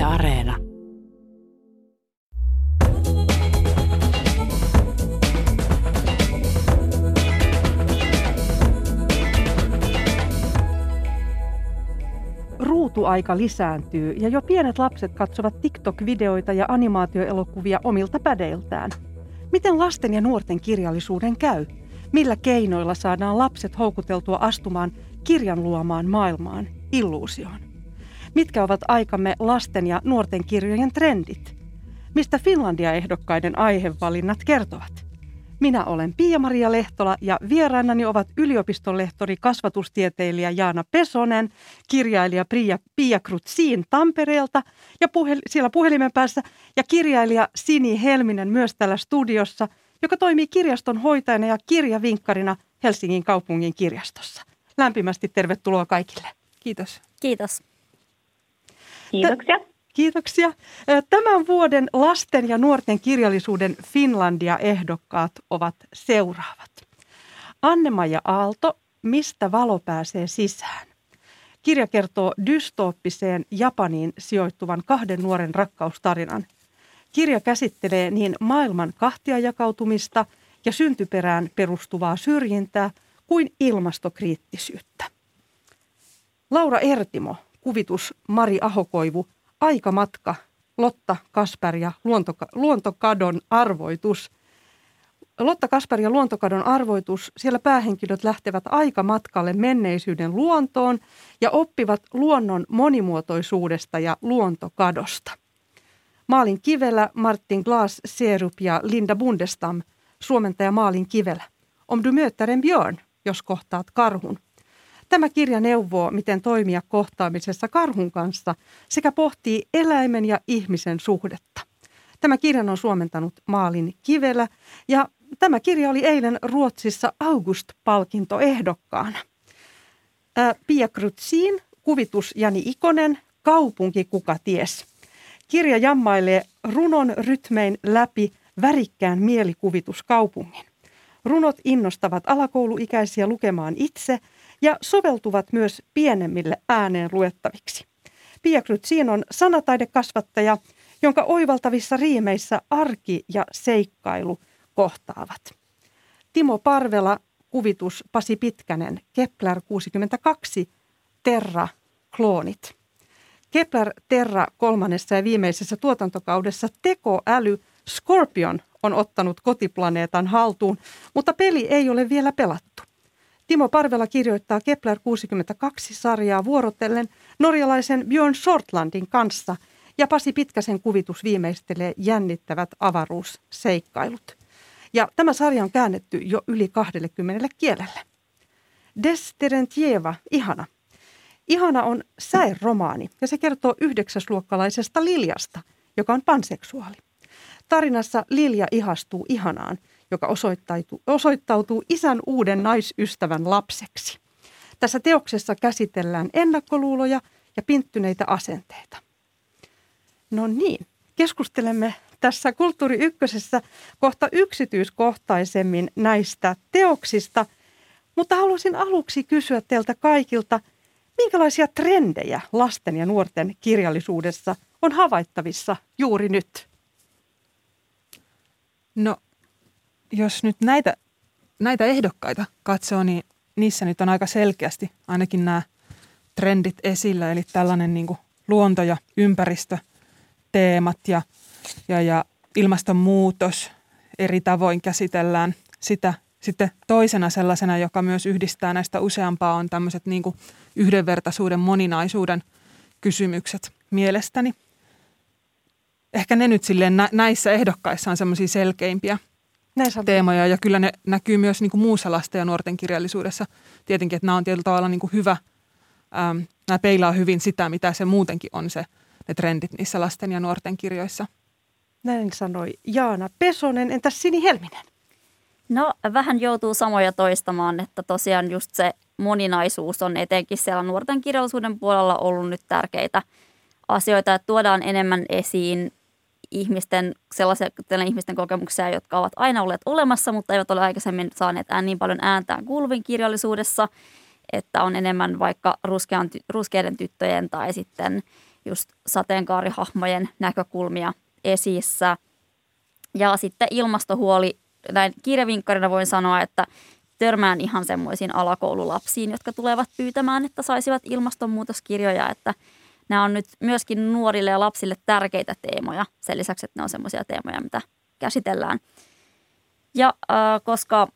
Yle Areena. ruutuaika lisääntyy ja jo pienet lapset katsovat TikTok-videoita ja animaatioelokuvia omilta pädeiltään. Miten lasten ja nuorten kirjallisuuden käy? Millä keinoilla saadaan lapset houkuteltua astumaan kirjan luomaan maailmaan, illuusioon? Mitkä ovat aikamme lasten ja nuorten kirjojen trendit? Mistä Finlandia-ehdokkaiden aihevalinnat kertovat? Minä olen Pia-Maria Lehtola ja vieraanani ovat yliopistonlehtori, kasvatustieteilijä Jaana Pesonen, kirjailija Pia, Pia Krutsiin Tampereelta ja puhel, siellä puhelimen päässä ja kirjailija Sini Helminen myös täällä studiossa, joka toimii kirjaston hoitajana ja kirjavinkkarina Helsingin kaupungin kirjastossa. Lämpimästi tervetuloa kaikille. Kiitos. Kiitos. Kiitoksia. Kiitoksia. Tämän vuoden lasten ja nuorten kirjallisuuden Finlandia-ehdokkaat ovat seuraavat. Anne-Maja Aalto, Mistä valo pääsee sisään? Kirja kertoo dystooppiseen Japaniin sijoittuvan kahden nuoren rakkaustarinan. Kirja käsittelee niin maailman kahtiajakautumista ja syntyperään perustuvaa syrjintää kuin ilmastokriittisyyttä. Laura Ertimo, kuvitus Mari Ahokoivu – Aikamatka, Lotta Kasper ja luontoka- luontokadon arvoitus. Lotta Kasper ja luontokadon arvoitus, siellä päähenkilöt lähtevät aikamatkalle menneisyyden luontoon ja oppivat luonnon monimuotoisuudesta ja luontokadosta. Maalin Kivelä, Martin Glass, Serup ja Linda Bundestam, suomentaja Maalin Kivelä. Om du möter en björn, jos kohtaat karhun – Tämä kirja neuvoo, miten toimia kohtaamisessa karhun kanssa sekä pohtii eläimen ja ihmisen suhdetta. Tämä kirjan on suomentanut Maalin Kivelä ja tämä kirja oli eilen Ruotsissa August-palkinto ehdokkaana. Pia Krutsiin, kuvitus Jani Ikonen, kaupunki kuka ties. Kirja jammailee runon rytmein läpi värikkään mielikuvituskaupungin. Runot innostavat alakouluikäisiä lukemaan itse – ja soveltuvat myös pienemmille ääneen luettaviksi. Pia Krutsiin on sanataidekasvattaja, jonka oivaltavissa riimeissä arki ja seikkailu kohtaavat. Timo Parvela, kuvitus Pasi Pitkänen, Kepler 62, Terra, kloonit. Kepler Terra kolmannessa ja viimeisessä tuotantokaudessa tekoäly Scorpion on ottanut kotiplaneetan haltuun, mutta peli ei ole vielä pelattu. Timo Parvela kirjoittaa Kepler 62-sarjaa vuorotellen norjalaisen Björn Shortlandin kanssa ja Pasi Pitkäsen kuvitus viimeistelee jännittävät avaruusseikkailut. Ja tämä sarja on käännetty jo yli 20 kielelle. Des Terentieva, ihana. Ihana on säeromaani ja se kertoo yhdeksäsluokkalaisesta Liljasta, joka on panseksuaali. Tarinassa Lilja ihastuu ihanaan – joka osoittautuu, isän uuden naisystävän lapseksi. Tässä teoksessa käsitellään ennakkoluuloja ja pinttyneitä asenteita. No niin, keskustelemme tässä Kulttuuri Ykkösessä kohta yksityiskohtaisemmin näistä teoksista, mutta haluaisin aluksi kysyä teiltä kaikilta, minkälaisia trendejä lasten ja nuorten kirjallisuudessa on havaittavissa juuri nyt? No jos nyt näitä, näitä ehdokkaita katsoo, niin niissä nyt on aika selkeästi ainakin nämä trendit esillä. Eli tällainen niin luonto- ja ympäristöteemat ja, ja, ja ilmastonmuutos eri tavoin käsitellään sitä. Sitten toisena sellaisena, joka myös yhdistää näistä useampaa, on tämmöiset niin yhdenvertaisuuden, moninaisuuden kysymykset mielestäni. Ehkä ne nyt silleen näissä ehdokkaissa on semmoisia selkeimpiä – teemoja ja kyllä ne näkyy myös niin kuin muussa lasten ja nuorten kirjallisuudessa. Tietenkin, että nämä on tietyllä tavalla niin kuin hyvä, ähm, nämä peilaa hyvin sitä, mitä se muutenkin on se, ne trendit niissä lasten ja nuorten kirjoissa. Näin sanoi Jaana Pesonen. Entäs Sini Helminen? No vähän joutuu samoja toistamaan, että tosiaan just se moninaisuus on etenkin siellä nuorten kirjallisuuden puolella ollut nyt tärkeitä asioita, että tuodaan enemmän esiin ihmisten, sellaisia ihmisten kokemuksia, jotka ovat aina olleet olemassa, mutta eivät ole aikaisemmin saaneet niin paljon ääntään kuuluvin kirjallisuudessa, että on enemmän vaikka ruskean, ruskeiden tyttöjen tai sitten just sateenkaarihahmojen näkökulmia esissä. Ja sitten ilmastohuoli, näin kirjavinkkarina voin sanoa, että törmään ihan semmoisiin alakoululapsiin, jotka tulevat pyytämään, että saisivat ilmastonmuutoskirjoja, että nämä on nyt myöskin nuorille ja lapsille tärkeitä teemoja. Sen lisäksi, että ne on semmoisia teemoja, mitä käsitellään. Ja äh, koska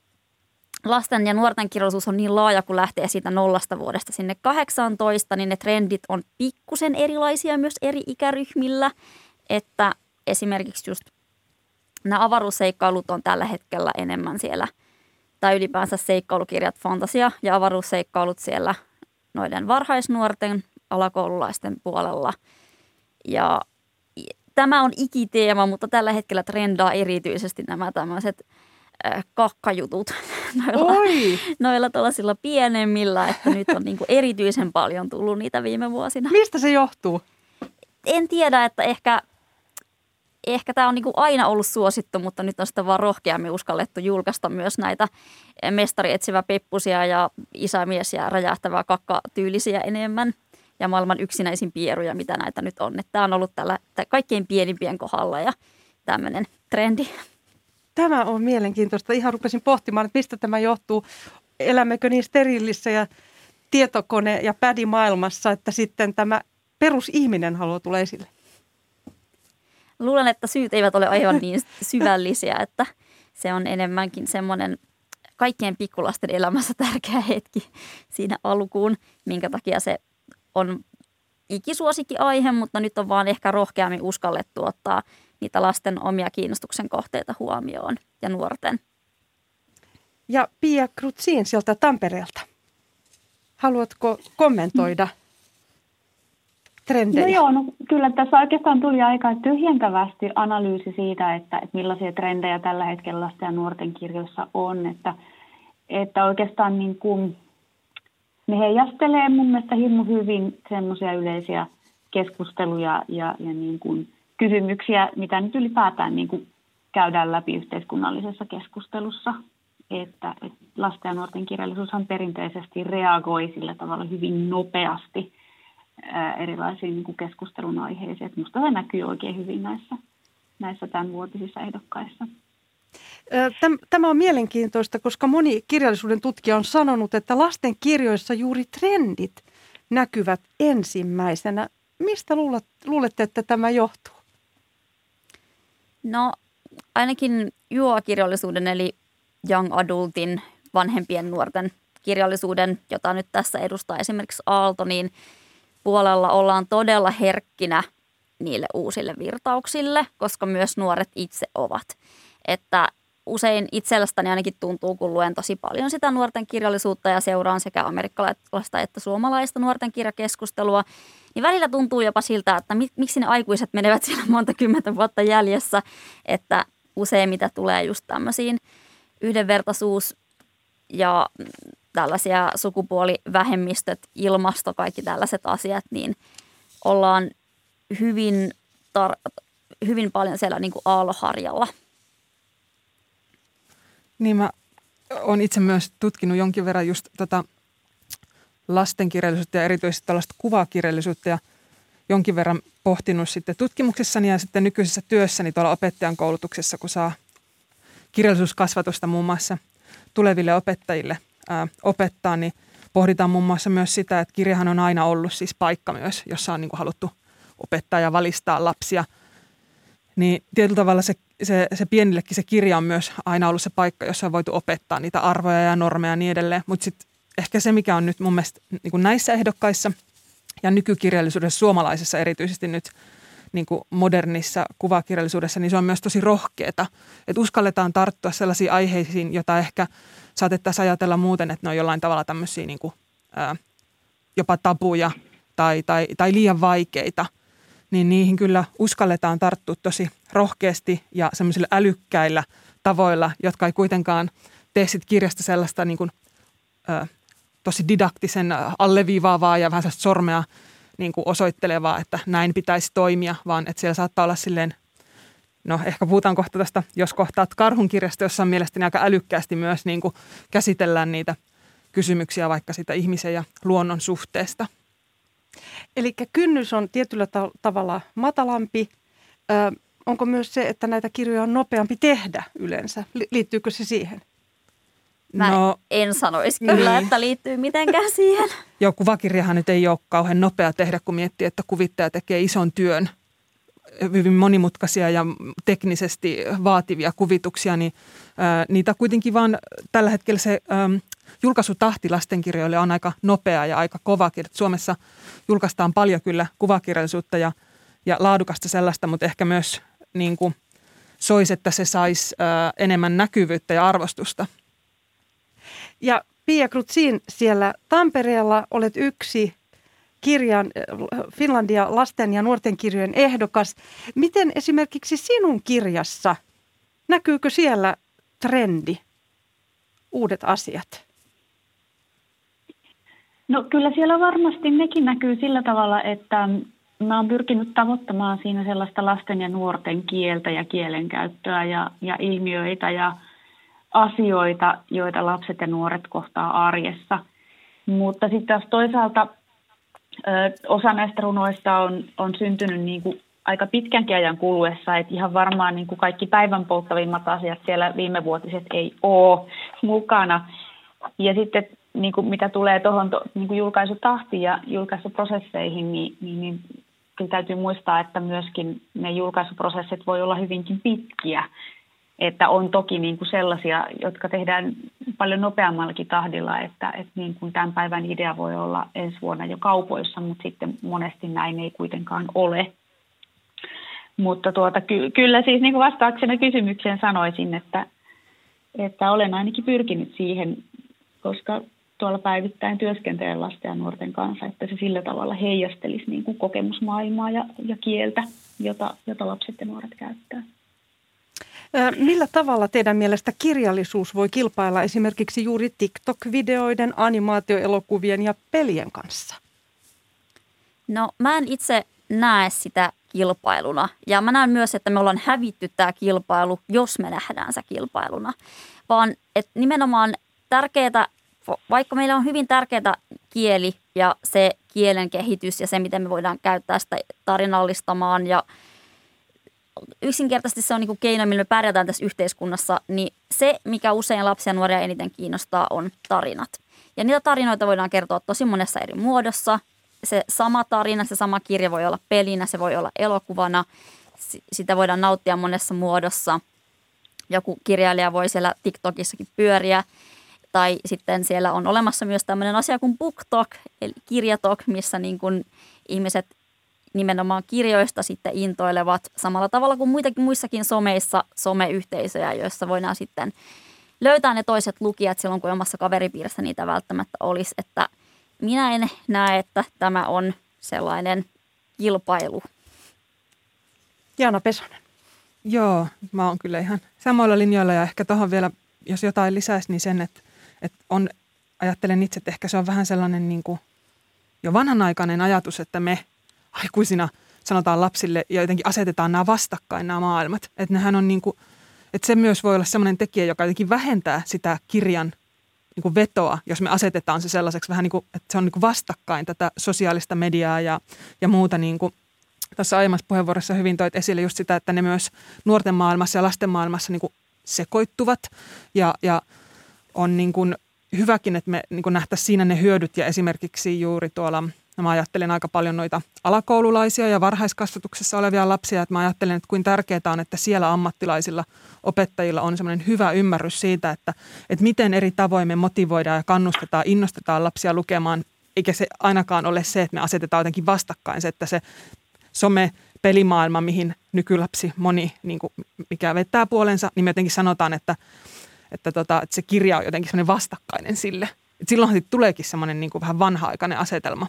lasten ja nuorten kirjallisuus on niin laaja, kun lähtee siitä nollasta vuodesta sinne 18, niin ne trendit on pikkusen erilaisia myös eri ikäryhmillä. Että esimerkiksi just nämä avaruusseikkailut on tällä hetkellä enemmän siellä, tai ylipäänsä seikkailukirjat, fantasia ja avaruusseikkailut siellä noiden varhaisnuorten alakoululaisten puolella. Ja tämä on ikiteema, mutta tällä hetkellä trendaa erityisesti nämä tämmöiset äh, kakkajutut noilla, Oi! noilla tuollaisilla pienemmillä, että nyt on niin erityisen paljon tullut niitä viime vuosina. Mistä se johtuu? En tiedä, että ehkä, ehkä tämä on niin aina ollut suosittu, mutta nyt on sitä vaan rohkeammin uskallettu julkaista myös näitä mestari etsivä peppusia ja isämies ja räjähtävää kakkatyylisiä enemmän ja maailman yksinäisin pieruja, mitä näitä nyt on. Tämä on ollut tällä kaikkein pienimpien kohdalla ja tämmöinen trendi. Tämä on mielenkiintoista. Ihan rupesin pohtimaan, että mistä tämä johtuu. Elämmekö niin sterillissä ja tietokone- ja pädimaailmassa, että sitten tämä perusihminen haluaa tulla esille? Luulen, että syyt eivät ole aivan niin syvällisiä, että se on enemmänkin semmoinen kaikkien pikkulasten elämässä tärkeä hetki siinä alkuun, minkä takia se on ikisuosikki aihe, mutta nyt on vaan ehkä rohkeammin uskallettu ottaa niitä lasten omia kiinnostuksen kohteita huomioon ja nuorten. Ja Pia Krutsiin sieltä Tampereelta. Haluatko kommentoida trendejä? No joo, no kyllä tässä oikeastaan tuli aika tyhjentävästi analyysi siitä, että, että millaisia trendejä tällä hetkellä lasten ja nuorten kirjoissa on. Että, että oikeastaan niin kuin ne heijastelee mun mielestä hirmu hyvin semmoisia yleisiä keskusteluja ja, ja niin kuin kysymyksiä, mitä nyt ylipäätään niin kuin käydään läpi yhteiskunnallisessa keskustelussa. Että, että lasten ja nuorten kirjallisuushan perinteisesti reagoi sillä tavalla hyvin nopeasti erilaisiin niin kuin keskustelun aiheisiin. Musta se näkyy oikein hyvin näissä, näissä tämänvuotisissa ehdokkaissa. Tämä on mielenkiintoista, koska moni kirjallisuuden tutkija on sanonut, että lasten kirjoissa juuri trendit näkyvät ensimmäisenä. Mistä luulette, että tämä johtuu? No ainakin juokirjallisuuden eli young adultin vanhempien nuorten kirjallisuuden, jota nyt tässä edustaa esimerkiksi Aalto, niin puolella ollaan todella herkkinä niille uusille virtauksille, koska myös nuoret itse ovat. Että usein itsellästäni ainakin tuntuu, kun luen tosi paljon sitä nuorten kirjallisuutta ja seuraan sekä amerikkalaista että suomalaista nuorten kirjakeskustelua, niin välillä tuntuu jopa siltä, että miksi ne aikuiset menevät siellä monta kymmentä vuotta jäljessä, että usein mitä tulee just tämmöisiin yhdenvertaisuus ja tällaisia sukupuolivähemmistöt, ilmasto, kaikki tällaiset asiat, niin ollaan hyvin, tar- hyvin paljon siellä niin kuin aalloharjalla – niin mä olen itse myös tutkinut jonkin verran just tota lastenkirjallisuutta ja erityisesti tällaista kuvakirjallisuutta ja jonkin verran pohtinut sitten tutkimuksessani ja sitten nykyisessä työssäni tuolla opettajan koulutuksessa, kun saa kirjallisuuskasvatusta muun muassa tuleville opettajille ää, opettaa, niin pohditaan muun muassa myös sitä, että kirjahan on aina ollut siis paikka myös, jossa on niin kuin haluttu opettaa ja valistaa lapsia. Niin tietyllä tavalla se se, se pienillekin se kirja on myös aina ollut se paikka, jossa on voitu opettaa niitä arvoja ja normeja ja niin edelleen. Mutta sitten ehkä se, mikä on nyt mun mielestä niin kuin näissä ehdokkaissa ja nykykirjallisuudessa suomalaisessa erityisesti nyt niin kuin modernissa kuvakirjallisuudessa, niin se on myös tosi rohkeeta. Että uskalletaan tarttua sellaisiin aiheisiin, joita ehkä saatettaisiin ajatella muuten, että ne on jollain tavalla tämmöisiä niin kuin, ää, jopa tabuja tai, tai, tai liian vaikeita – niin niihin kyllä uskalletaan tarttua tosi rohkeasti ja semmoisilla älykkäillä tavoilla, jotka ei kuitenkaan tee sit kirjasta sellaista niin kuin, ö, tosi didaktisen alleviivaavaa ja vähän sormea niin kuin osoittelevaa, että näin pitäisi toimia, vaan että siellä saattaa olla silleen, no ehkä puhutaan kohta tästä, jos kohtaat karhun kirjasta, jossa on mielestäni aika älykkäästi myös niin kuin käsitellään niitä kysymyksiä vaikka sitä ihmisen ja luonnon suhteesta – Eli kynnys on tietyllä ta- tavalla matalampi. Ö, onko myös se, että näitä kirjoja on nopeampi tehdä yleensä? Li- liittyykö se siihen? Mä no, en sanoisi kyllä, niin. että liittyy mitenkään siihen. Joo, kuvakirjahan nyt ei ole kauhean nopea tehdä, kun miettii, että kuvittaja tekee ison työn hyvin monimutkaisia ja teknisesti vaativia kuvituksia, niin ää, niitä kuitenkin vaan tällä hetkellä se ää, julkaisutahti lastenkirjoille on aika nopea ja aika kova. Suomessa julkaistaan paljon kyllä kuvakirjallisuutta ja, ja laadukasta sellaista, mutta ehkä myös niin kuin soisi, että se saisi enemmän näkyvyyttä ja arvostusta. Ja Pia Krutsin siellä Tampereella olet yksi kirjan Finlandia lasten ja nuorten kirjojen ehdokas. Miten esimerkiksi sinun kirjassa, näkyykö siellä trendi, uudet asiat? No kyllä siellä varmasti nekin näkyy sillä tavalla, että mä oon pyrkinyt tavoittamaan siinä sellaista lasten ja nuorten kieltä ja kielenkäyttöä ja, ja ilmiöitä ja asioita, joita lapset ja nuoret kohtaa arjessa. Mutta sitten taas toisaalta ö, osa näistä runoista on, on syntynyt niin kuin aika pitkänkin ajan kuluessa, että ihan varmaan niin kuin kaikki päivän polttavimmat asiat siellä viimevuotiset ei ole mukana. Ja sitten niin kuin mitä tulee tuohon to, niin julkaisutahtiin ja julkaisuprosesseihin, niin, niin, niin kyllä täytyy muistaa, että myöskin ne julkaisuprosessit voi olla hyvinkin pitkiä. Että on toki niin kuin sellaisia, jotka tehdään paljon nopeammallakin tahdilla, että, että niin kuin tämän päivän idea voi olla ensi vuonna jo kaupoissa, mutta sitten monesti näin ei kuitenkaan ole. Mutta tuota, ky- kyllä siis niin kuin vastauksena kysymykseen sanoisin, että, että olen ainakin pyrkinyt siihen, koska tuolla päivittäin työskentelen lasten ja nuorten kanssa, että se sillä tavalla heijastelisi niin kuin kokemusmaailmaa ja, ja kieltä, jota, jota lapset ja nuoret käyttää. Millä tavalla teidän mielestä kirjallisuus voi kilpailla esimerkiksi juuri TikTok-videoiden, animaatioelokuvien ja pelien kanssa? No mä en itse näe sitä kilpailuna. Ja mä näen myös, että me ollaan hävitty tämä kilpailu, jos me nähdään se kilpailuna. Vaan että nimenomaan tärkeää vaikka meillä on hyvin tärkeää kieli ja se kielen kehitys ja se, miten me voidaan käyttää sitä tarinallistamaan ja yksinkertaisesti se on niin keino, millä me pärjätään tässä yhteiskunnassa, niin se, mikä usein lapsia ja nuoria eniten kiinnostaa, on tarinat. Ja niitä tarinoita voidaan kertoa tosi monessa eri muodossa. Se sama tarina, se sama kirja voi olla pelinä, se voi olla elokuvana, sitä voidaan nauttia monessa muodossa. Joku kirjailija voi siellä TikTokissakin pyöriä – tai sitten siellä on olemassa myös tämmöinen asia kuin BookTok, eli kirjatok, missä niin kuin ihmiset nimenomaan kirjoista sitten intoilevat samalla tavalla kuin muitakin muissakin someissa someyhteisöjä, joissa voidaan sitten löytää ne toiset lukijat silloin, kun omassa kaveripiirissä niitä välttämättä olisi. Että minä en näe, että tämä on sellainen kilpailu. Jaana Pesonen. Joo, mä oon kyllä ihan samoilla linjoilla ja ehkä tuohon vielä, jos jotain lisäisi, niin sen, että että on, ajattelen itse, että ehkä se on vähän sellainen niin kuin jo vanhanaikainen ajatus, että me aikuisina sanotaan lapsille ja jotenkin asetetaan nämä vastakkain nämä maailmat. Että nehän on niin kuin, että se myös voi olla sellainen tekijä, joka jotenkin vähentää sitä kirjan niin kuin vetoa, jos me asetetaan se sellaiseksi vähän niin kuin, että se on niin kuin vastakkain tätä sosiaalista mediaa ja, ja muuta niin kuin tässä aiemmassa puheenvuorossa hyvin toit esille just sitä, että ne myös nuorten maailmassa ja lasten maailmassa niin kuin sekoittuvat ja, ja on niin kuin hyväkin, että me niin kuin nähtäisiin siinä ne hyödyt. Ja esimerkiksi juuri tuolla Mä ajattelen aika paljon noita alakoululaisia ja varhaiskasvatuksessa olevia lapsia, että mä ajattelen, että kuin tärkeää on, että siellä ammattilaisilla opettajilla on semmoinen hyvä ymmärrys siitä, että, että miten eri tavoin me motivoidaan ja kannustetaan, innostetaan lapsia lukemaan, eikä se ainakaan ole se, että me asetetaan jotenkin vastakkain. Se, että se some pelimaailma, mihin nykylapsi moni, niin kuin mikä vetää puolensa, niin me jotenkin sanotaan, että että, tota, että se kirja on jotenkin semmoinen vastakkainen sille. Et silloinhan siitä tuleekin semmoinen niin vähän vanha-aikainen asetelma,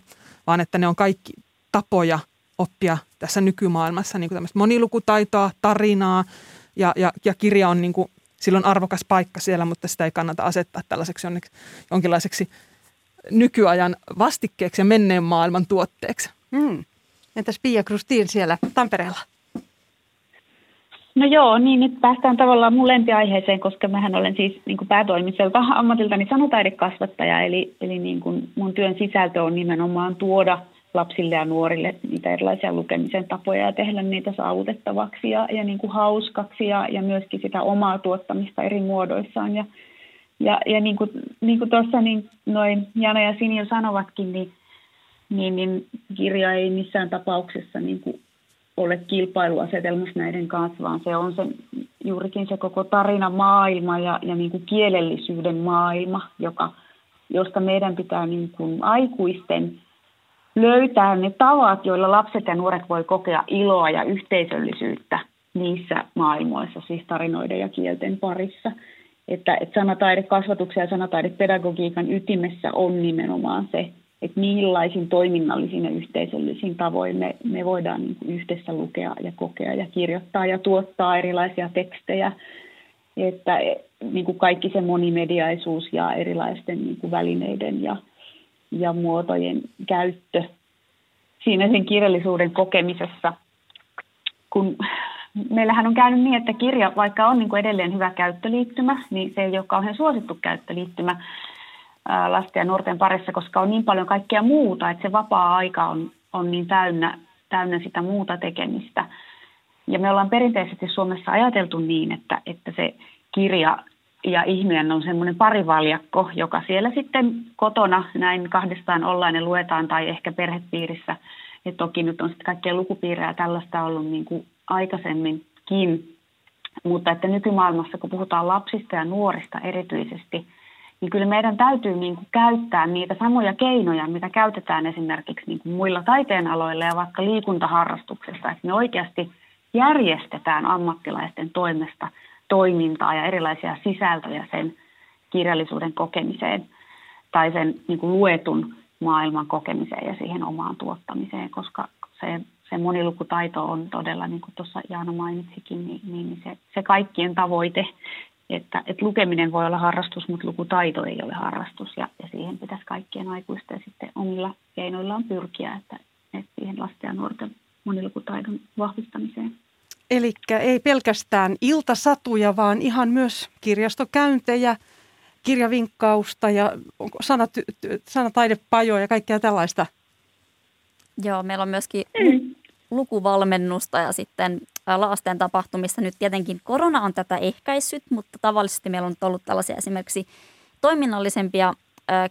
vaan että ne on kaikki tapoja oppia tässä nykymaailmassa niin kuin tämmöistä monilukutaitoa, tarinaa ja, ja, ja kirja on niin kuin, silloin arvokas paikka siellä, mutta sitä ei kannata asettaa tällaiseksi jonkinlaiseksi nykyajan vastikkeeksi ja menneen maailman tuotteeksi. Mm. Entäs Pia Krustiin siellä Tampereella? No joo, niin nyt päästään tavallaan mun lempiaiheeseen, koska mähän olen siis niin kuin päätoimiselta ammatiltani sanotaidekasvattaja, eli, eli niin kuin mun työn sisältö on nimenomaan tuoda lapsille ja nuorille niitä erilaisia lukemisen tapoja ja tehdä niitä saavutettavaksi ja, ja niin kuin hauskaksi ja, ja myöskin sitä omaa tuottamista eri muodoissaan. Ja, ja, ja niin kuin, niin kuin tuossa niin noin Jana ja Sini jo sanovatkin, niin, niin, niin kirja ei missään tapauksessa niin kuin ole kilpailuasetelmassa näiden kanssa, vaan se on se, juurikin se koko tarina maailma ja, ja niin kuin kielellisyyden maailma, joka, josta meidän pitää niin kuin aikuisten löytää ne tavat, joilla lapset ja nuoret voi kokea iloa ja yhteisöllisyyttä niissä maailmoissa, siis tarinoiden ja kielten parissa. Että, että sanataidekasvatuksen ja sanataidepedagogiikan ytimessä on nimenomaan se, että millaisin toiminnallisin ja yhteisöllisin tavoin me, me voidaan niin kuin yhdessä lukea ja kokea ja kirjoittaa ja tuottaa erilaisia tekstejä. Että niin kuin kaikki se monimediaisuus ja erilaisten niin kuin välineiden ja, ja muotojen käyttö siinä sen kirjallisuuden kokemisessa, kun meillähän on käynyt niin, että kirja, vaikka on niin kuin edelleen hyvä käyttöliittymä, niin se ei ole kauhean suosittu käyttöliittymä lasten ja nuorten parissa, koska on niin paljon kaikkea muuta, että se vapaa-aika on, on niin täynnä, täynnä sitä muuta tekemistä. Ja me ollaan perinteisesti Suomessa ajateltu niin, että, että se kirja ja ihminen on semmoinen parivaljakko, joka siellä sitten kotona näin kahdestaan ollaan ja luetaan tai ehkä perhepiirissä. Ja toki nyt on sitten kaikkea lukupiirejä tällaista ollut niin kuin aikaisemminkin. Mutta että nykymaailmassa, kun puhutaan lapsista ja nuorista erityisesti, niin kyllä meidän täytyy niin kuin käyttää niitä samoja keinoja, mitä käytetään esimerkiksi niin kuin muilla taiteenaloilla ja vaikka liikuntaharrastuksessa, että me oikeasti järjestetään ammattilaisten toimesta toimintaa ja erilaisia sisältöjä sen kirjallisuuden kokemiseen tai sen niin kuin luetun maailman kokemiseen ja siihen omaan tuottamiseen, koska se, se monilukutaito on todella, niin kuin tuossa Jaana mainitsikin, niin, niin se, se kaikkien tavoite että, että lukeminen voi olla harrastus, mutta lukutaito ei ole harrastus ja, ja siihen pitäisi kaikkien aikuisten sitten omilla keinoillaan pyrkiä, että, että siihen lasten ja nuorten monilukutaidon vahvistamiseen. Eli ei pelkästään iltasatuja, vaan ihan myös kirjastokäyntejä, kirjavinkkausta ja sanat, sanataidepajoja ja kaikkea tällaista. Joo, meillä on myöskin mm. lukuvalmennusta ja sitten lasten tapahtumissa. Nyt tietenkin korona on tätä ehkäissyt, mutta tavallisesti meillä on ollut tällaisia esimerkiksi toiminnallisempia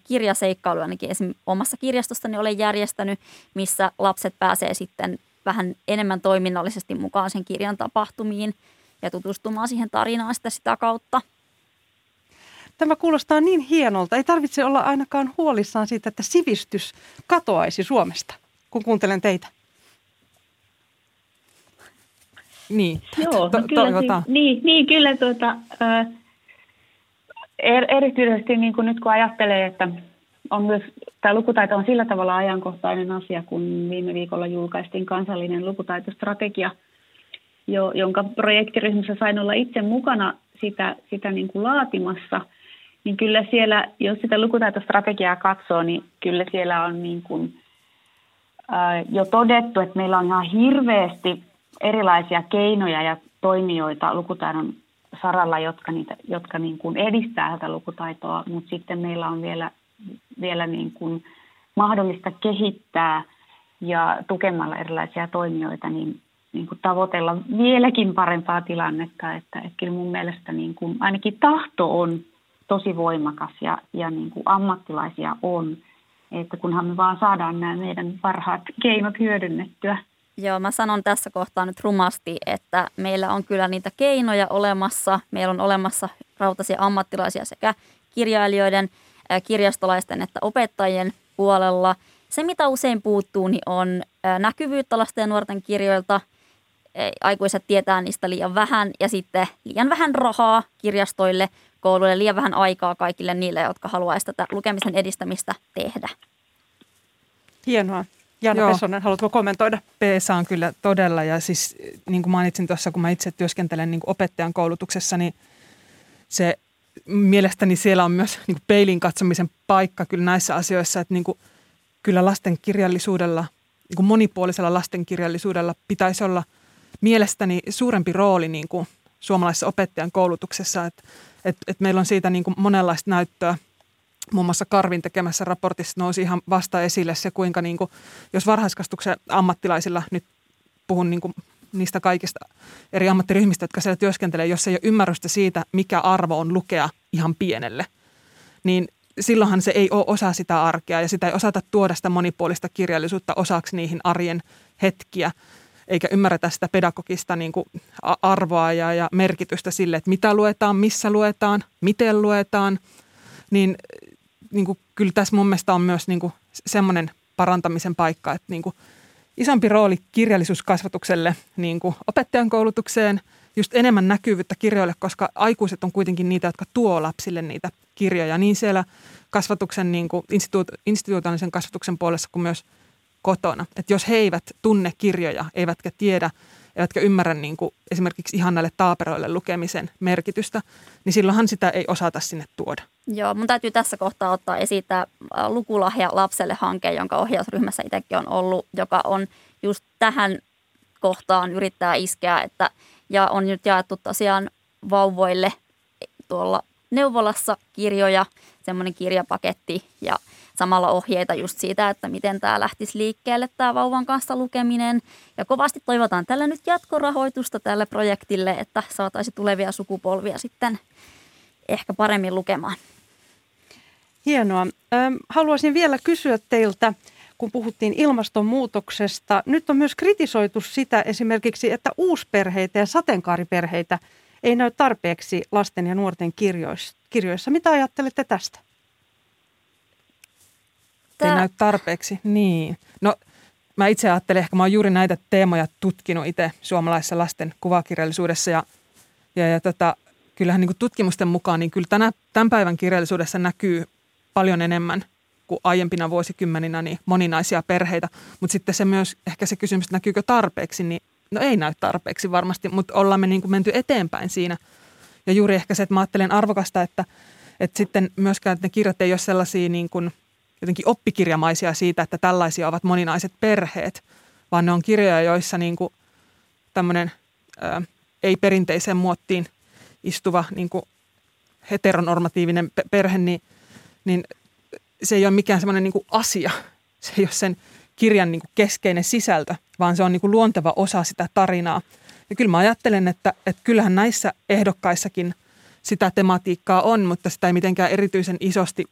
kirjaseikkailuja, ainakin esimerkiksi omassa kirjastostani olen järjestänyt, missä lapset pääsee sitten vähän enemmän toiminnallisesti mukaan sen kirjan tapahtumiin ja tutustumaan siihen tarinaan sitä, sitä kautta. Tämä kuulostaa niin hienolta. Ei tarvitse olla ainakaan huolissaan siitä, että sivistys katoaisi Suomesta, kun kuuntelen teitä. Niin, Joo, to, no kyllä, toivotaan. Niin, niin, kyllä tuota, er, erityisesti niin kuin nyt kun ajattelee, että on myös, tämä lukutaito on sillä tavalla ajankohtainen asia, kun viime viikolla julkaistiin kansallinen lukutaitostrategia, jo, jonka projektiryhmässä sain olla itse mukana sitä, sitä niin kuin laatimassa, niin kyllä siellä, jos sitä lukutaitostrategiaa katsoo, niin kyllä siellä on niin kuin, ää, jo todettu, että meillä on ihan hirveästi erilaisia keinoja ja toimijoita lukutaidon saralla, jotka, niitä, jotka niin kuin edistää tätä lukutaitoa, mutta sitten meillä on vielä, vielä niin kuin mahdollista kehittää ja tukemalla erilaisia toimijoita, niin, niin kuin tavoitella vieläkin parempaa tilannetta, että, että kyllä mun mielestä niin kuin, ainakin tahto on tosi voimakas ja, ja niin kuin ammattilaisia on, että kunhan me vaan saadaan nämä meidän parhaat keinot hyödynnettyä – Joo, mä sanon tässä kohtaa nyt rumasti, että meillä on kyllä niitä keinoja olemassa. Meillä on olemassa rautaisia ammattilaisia sekä kirjailijoiden, kirjastolaisten että opettajien puolella. Se, mitä usein puuttuu, niin on näkyvyyttä lasten ja nuorten kirjoilta. Aikuiset tietää niistä liian vähän ja sitten liian vähän rahaa kirjastoille, kouluille, liian vähän aikaa kaikille niille, jotka haluaisivat tätä lukemisen edistämistä tehdä. Hienoa. Jana Joo. Pesonen, haluatko kommentoida? PESA on kyllä todella, ja siis niin kuin mainitsin tuossa, kun mä itse työskentelen niin kuin opettajan koulutuksessa, niin se mielestäni siellä on myös niin kuin peilin katsomisen paikka kyllä näissä asioissa, että niin kuin, kyllä lastenkirjallisuudella, niin kuin monipuolisella lastenkirjallisuudella pitäisi olla mielestäni suurempi rooli niin kuin suomalaisessa opettajan koulutuksessa, että, että, että meillä on siitä niin kuin monenlaista näyttöä muun muassa Karvin tekemässä raportissa nousi ihan vasta esille se, kuinka niin kuin, jos varhaiskasvatuksen ammattilaisilla, nyt puhun niin kuin niistä kaikista eri ammattiryhmistä, jotka siellä työskentelee, jos ei ole ymmärrystä siitä, mikä arvo on lukea ihan pienelle, niin silloinhan se ei ole osa sitä arkea ja sitä ei osata tuoda sitä monipuolista kirjallisuutta osaksi niihin arjen hetkiä, eikä ymmärretä sitä pedagogista niin kuin arvoa ja, ja merkitystä sille, että mitä luetaan, missä luetaan, miten luetaan, niin, niin kuin, kyllä tässä mun mielestä on myös niin kuin semmoinen parantamisen paikka, että niin kuin isompi rooli kirjallisuuskasvatukselle niin kuin opettajan koulutukseen, just enemmän näkyvyyttä kirjoille, koska aikuiset on kuitenkin niitä, jotka tuo lapsille niitä kirjoja niin siellä kasvatuksen, niin kuin instituut- instituutiollisen kasvatuksen puolessa kuin myös kotona. Että jos he eivät tunne kirjoja, eivätkä tiedä, eivätkä ymmärrä niin kuin esimerkiksi ihan näille taaperoille lukemisen merkitystä, niin silloinhan sitä ei osata sinne tuoda. Joo, mun täytyy tässä kohtaa ottaa esiin tämä Lukulahja lapselle hanke, jonka ohjausryhmässä itsekin on ollut, joka on just tähän kohtaan yrittää iskeä, että ja on nyt jaettu tosiaan vauvoille tuolla neuvolassa kirjoja, semmoinen kirjapaketti ja samalla ohjeita just siitä, että miten tämä lähtisi liikkeelle tämä vauvan kanssa lukeminen. Ja kovasti toivotaan tällä nyt jatkorahoitusta tälle projektille, että saataisiin tulevia sukupolvia sitten ehkä paremmin lukemaan. Hienoa. Haluaisin vielä kysyä teiltä, kun puhuttiin ilmastonmuutoksesta. Nyt on myös kritisoitu sitä esimerkiksi, että uusperheitä ja sateenkaariperheitä ei näy tarpeeksi lasten ja nuorten kirjoissa. Mitä ajattelette tästä? Tämä... Ei näy tarpeeksi, niin. No mä itse ajattelen, ehkä mä oon juuri näitä teemoja tutkinut itse suomalaisessa lasten kuvakirjallisuudessa ja, ja, ja tota, kyllähän niin tutkimusten mukaan, niin kyllä tänä, tämän päivän kirjallisuudessa näkyy paljon enemmän kuin aiempina vuosikymmeninä niin moninaisia perheitä. Mutta sitten se myös, ehkä se kysymys, että näkyykö tarpeeksi, niin no ei näy tarpeeksi varmasti, mutta ollaan me niin kuin menty eteenpäin siinä. Ja juuri ehkä se, että mä ajattelen arvokasta, että, että sitten myöskään että ne kirjat ei ole sellaisia niin kuin jotenkin oppikirjamaisia siitä, että tällaisia ovat moninaiset perheet, vaan ne on kirjoja, joissa niin kuin tämmöinen ää, ei perinteiseen muottiin istuva niin kuin heteronormatiivinen perhe, niin, niin se ei ole mikään semmoinen niin kuin asia. Se ei ole sen kirjan niin kuin keskeinen sisältö, vaan se on niin kuin luonteva osa sitä tarinaa. Ja kyllä mä ajattelen, että, että kyllähän näissä ehdokkaissakin sitä tematiikkaa on, mutta sitä ei mitenkään erityisen isosti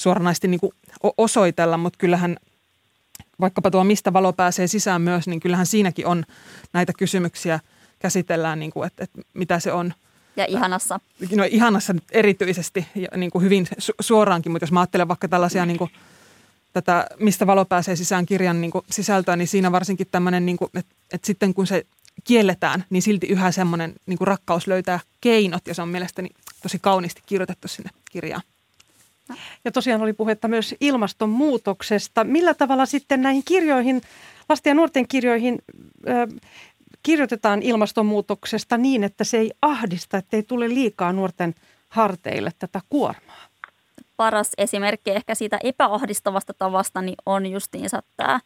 suoranaisesti niin kuin osoitella, mutta kyllähän vaikkapa tuo Mistä valo pääsee sisään myös, niin kyllähän siinäkin on näitä kysymyksiä käsitellään, niin kuin, että, että mitä se on – ja ihanassa. No ihanassa erityisesti niin kuin hyvin su- suoraankin, mutta jos mä ajattelen vaikka tällaisia niin kuin, tätä Mistä valo pääsee sisään kirjan niin kuin sisältöä, niin siinä varsinkin tämmöinen, niin kuin, että, että sitten kun se kielletään, niin silti yhä semmoinen niin kuin rakkaus löytää keinot ja se on mielestäni tosi kauniisti kirjoitettu sinne kirjaan. Ja tosiaan oli puhetta myös ilmastonmuutoksesta. Millä tavalla sitten näihin kirjoihin, lasten ja nuorten kirjoihin kirjoitetaan ilmastonmuutoksesta niin, että se ei ahdista, että ei tule liikaa nuorten harteille tätä kuormaa? Paras esimerkki ehkä siitä epäahdistavasta tavasta niin on justiinsa tämä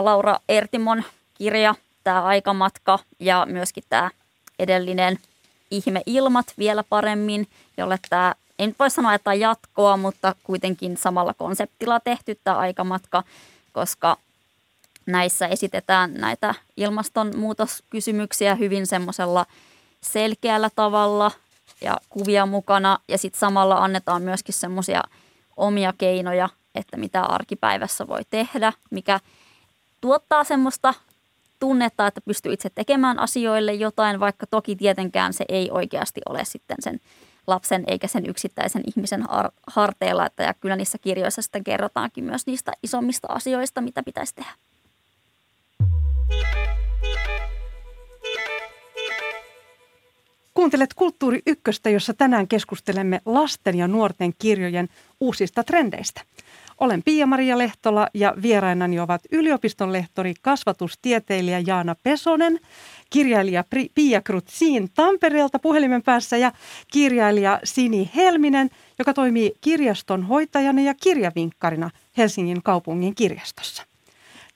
Laura Ertimon kirja, tämä aikamatka ja myöskin tämä edellinen Ihme ilmat vielä paremmin, jolle tämä, en nyt voi sanoa, että jatkoa, mutta kuitenkin samalla konseptilla tehty tämä aikamatka, koska näissä esitetään näitä ilmastonmuutoskysymyksiä hyvin semmoisella selkeällä tavalla ja kuvia mukana. Ja sitten samalla annetaan myöskin semmoisia omia keinoja, että mitä arkipäivässä voi tehdä, mikä tuottaa semmoista tunnetta, että pystyy itse tekemään asioille jotain, vaikka toki tietenkään se ei oikeasti ole sitten sen lapsen eikä sen yksittäisen ihmisen har- harteilla. Että ja kyllä niissä kirjoissa sitten kerrotaankin myös niistä isommista asioista, mitä pitäisi tehdä. Kuuntelet Kulttuuri Ykköstä, jossa tänään keskustelemme lasten ja nuorten kirjojen uusista trendeistä. Olen Pia-Maria Lehtola ja vierainani ovat yliopiston lehtori, kasvatustieteilijä Jaana Pesonen, kirjailija Pia Krutsiin Tampereelta puhelimen päässä ja kirjailija Sini Helminen, joka toimii kirjaston hoitajana ja kirjavinkkarina Helsingin kaupungin kirjastossa.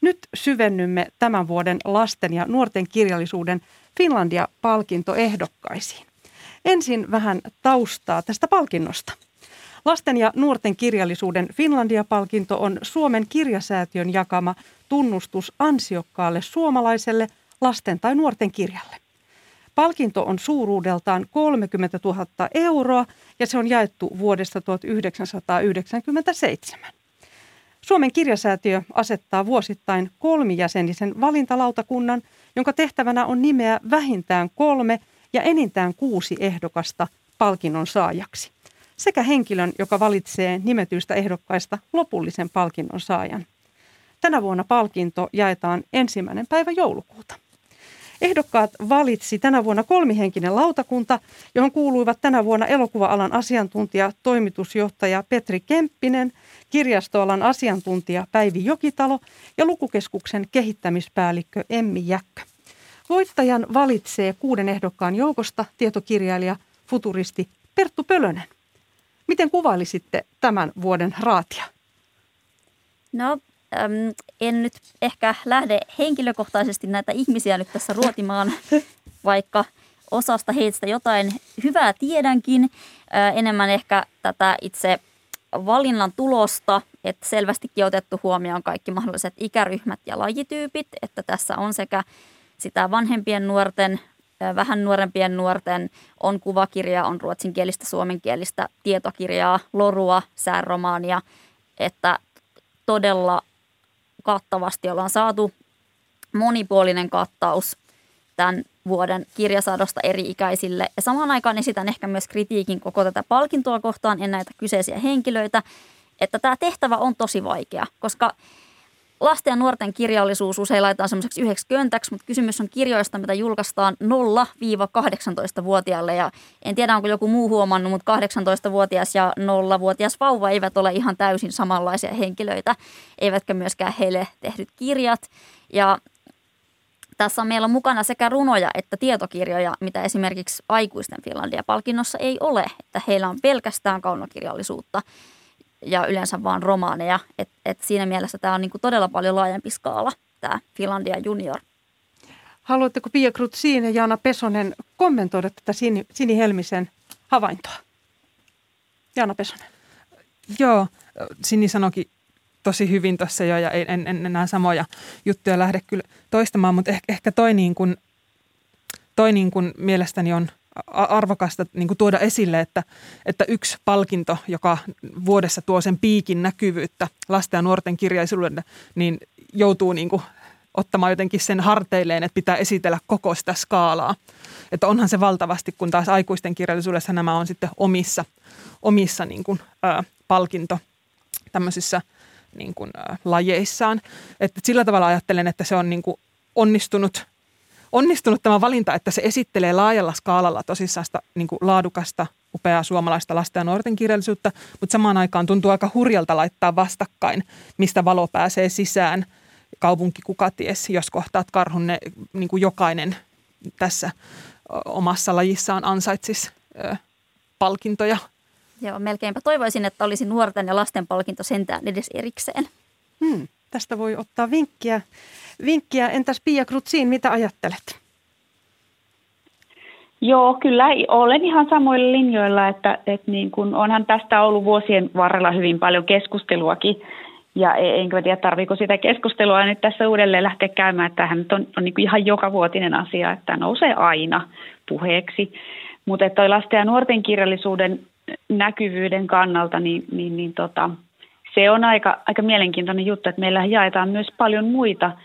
Nyt syvennymme tämän vuoden lasten ja nuorten kirjallisuuden Finlandia-palkintoehdokkaisiin. Ensin vähän taustaa tästä palkinnosta. Lasten ja nuorten kirjallisuuden Finlandia-palkinto on Suomen kirjasäätiön jakama tunnustus ansiokkaalle suomalaiselle lasten tai nuorten kirjalle. Palkinto on suuruudeltaan 30 000 euroa ja se on jaettu vuodesta 1997. Suomen kirjasäätiö asettaa vuosittain kolmijäsenisen valintalautakunnan, jonka tehtävänä on nimeä vähintään kolme ja enintään kuusi ehdokasta palkinnon saajaksi sekä henkilön, joka valitsee nimetyistä ehdokkaista lopullisen palkinnon saajan. Tänä vuonna palkinto jaetaan ensimmäinen päivä joulukuuta. Ehdokkaat valitsi tänä vuonna kolmihenkinen lautakunta, johon kuuluivat tänä vuonna elokuva-alan asiantuntija, toimitusjohtaja Petri Kemppinen, kirjastoalan asiantuntija Päivi Jokitalo ja lukukeskuksen kehittämispäällikkö Emmi Jäkkö. Voittajan valitsee kuuden ehdokkaan joukosta tietokirjailija, futuristi Perttu Pölönen. Miten kuvailisitte tämän vuoden raatia? No en nyt ehkä lähde henkilökohtaisesti näitä ihmisiä nyt tässä ruotimaan, vaikka osasta heistä jotain hyvää tiedänkin. Enemmän ehkä tätä itse valinnan tulosta, että selvästikin otettu huomioon kaikki mahdolliset ikäryhmät ja lajityypit, että tässä on sekä sitä vanhempien nuorten, vähän nuorempien nuorten, on kuvakirjaa, on ruotsinkielistä, suomenkielistä tietokirjaa, lorua, sääromaania, että todella kattavasti ollaan saatu monipuolinen kattaus tämän vuoden kirjasadosta eri-ikäisille. Ja samaan aikaan esitän ehkä myös kritiikin koko tätä palkintoa kohtaan en näitä kyseisiä henkilöitä, että tämä tehtävä on tosi vaikea, koska – lasten ja nuorten kirjallisuus usein laitetaan semmoiseksi yhdeksi köntäksi, mutta kysymys on kirjoista, mitä julkaistaan 0-18-vuotiaille. Ja en tiedä, onko joku muu huomannut, mutta 18-vuotias ja 0-vuotias vauva eivät ole ihan täysin samanlaisia henkilöitä, eivätkä myöskään heille tehdyt kirjat. Ja tässä on meillä mukana sekä runoja että tietokirjoja, mitä esimerkiksi aikuisten Finlandia-palkinnossa ei ole. Että heillä on pelkästään kaunokirjallisuutta ja yleensä vaan romaaneja. Et, et siinä mielessä tämä on niinku todella paljon laajempi skaala, tämä Finlandia Junior. Haluatteko Pia Krutsiin ja Jaana Pesonen kommentoida tätä Sini, Sini Helmisen havaintoa? Jaana Pesonen. Joo, Sini sanoikin tosi hyvin tuossa jo ja en, en, en enää samoja juttuja lähde kyllä toistamaan, mutta ehkä, ehkä toi, niin kuin, toi niin kuin mielestäni on – arvokasta niin kuin tuoda esille, että, että yksi palkinto, joka vuodessa tuo sen piikin näkyvyyttä lasten ja nuorten kirjaisuudelle, niin joutuu niin kuin ottamaan jotenkin sen harteilleen, että pitää esitellä koko sitä skaalaa. Että onhan se valtavasti, kun taas aikuisten kirjallisuudessa nämä on sitten omissa, omissa niin kuin, ä, palkinto tämmöisissä niin kuin, ä, lajeissaan. Että sillä tavalla ajattelen, että se on niin kuin onnistunut onnistunut tämä valinta, että se esittelee laajalla skaalalla tosissaan sitä niin kuin laadukasta, upeaa suomalaista lasten ja nuorten kirjallisuutta, mutta samaan aikaan tuntuu aika hurjalta laittaa vastakkain, mistä valo pääsee sisään. Kaupunki kuka ties, jos kohtaat karhun, ne niin kuin jokainen tässä omassa lajissaan ansaitsisi ö, palkintoja. Joo, melkeinpä toivoisin, että olisi nuorten ja lasten palkinto sentään edes erikseen. Hmm, tästä voi ottaa vinkkiä vinkkiä. Entäs Pia Krutsiin, mitä ajattelet? Joo, kyllä olen ihan samoilla linjoilla, että, että niin kuin onhan tästä ollut vuosien varrella hyvin paljon keskusteluakin. Ja e, enkä tiedä, tarviiko sitä keskustelua nyt tässä uudelleen lähteä käymään. että Tämähän on, on niin ihan jokavuotinen asia, että nousee aina puheeksi. Mutta toi lasten ja nuorten kirjallisuuden näkyvyyden kannalta, niin, niin, niin tota, se on aika, aika mielenkiintoinen juttu, että meillä jaetaan myös paljon muita –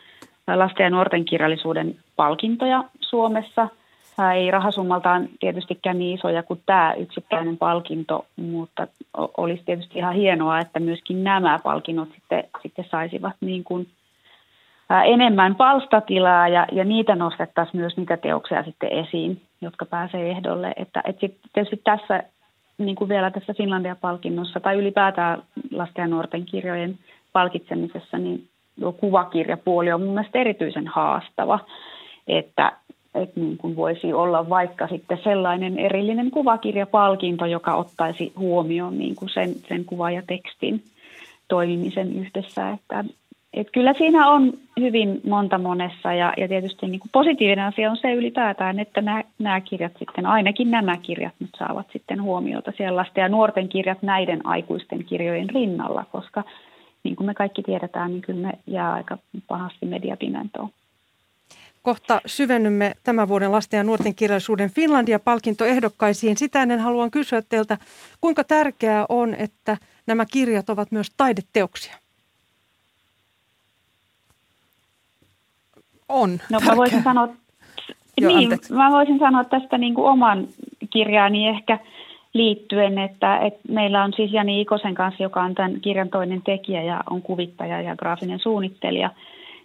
lasten ja nuorten kirjallisuuden palkintoja Suomessa. Ei rahasummaltaan tietystikään niin isoja kuin tämä yksittäinen palkinto, mutta olisi tietysti ihan hienoa, että myöskin nämä palkinnot sitten, sitten saisivat niin kuin enemmän palstatilaa ja, ja niitä nostettaisiin myös niitä teoksia sitten esiin, jotka pääsee ehdolle. Että, että sitten tietysti tässä niin kuin vielä tässä Finlandia-palkinnossa tai ylipäätään lasten ja nuorten kirjojen palkitsemisessa, niin kuvakirjapuoli on mielestäni erityisen haastava, että, että niin kuin voisi olla vaikka sitten sellainen erillinen kuvakirjapalkinto, joka ottaisi huomioon niin kuin sen, sen kuvan ja tekstin toimimisen yhdessä, että, et kyllä siinä on hyvin monta monessa ja, ja tietysti niin kuin positiivinen asia on se ylipäätään, että nämä, nämä kirjat sitten, ainakin nämä kirjat nyt saavat sitten huomiota siellä lasten ja nuorten kirjat näiden aikuisten kirjojen rinnalla, koska niin kuin me kaikki tiedetään, niin kyllä ne jää aika pahasti mediapimentoon. Kohta syvennymme tämän vuoden lasten ja nuorten kirjallisuuden Finlandia-palkintoehdokkaisiin. Sitä ennen haluan kysyä teiltä, kuinka tärkeää on, että nämä kirjat ovat myös taideteoksia? On No mä voisin sanoa, Joo, niin, mä voisin sanoa tästä niin kuin oman kirjaani ehkä liittyen, että, että meillä on siis Jani Ikosen kanssa, joka on tämän kirjan toinen tekijä ja on kuvittaja ja graafinen suunnittelija,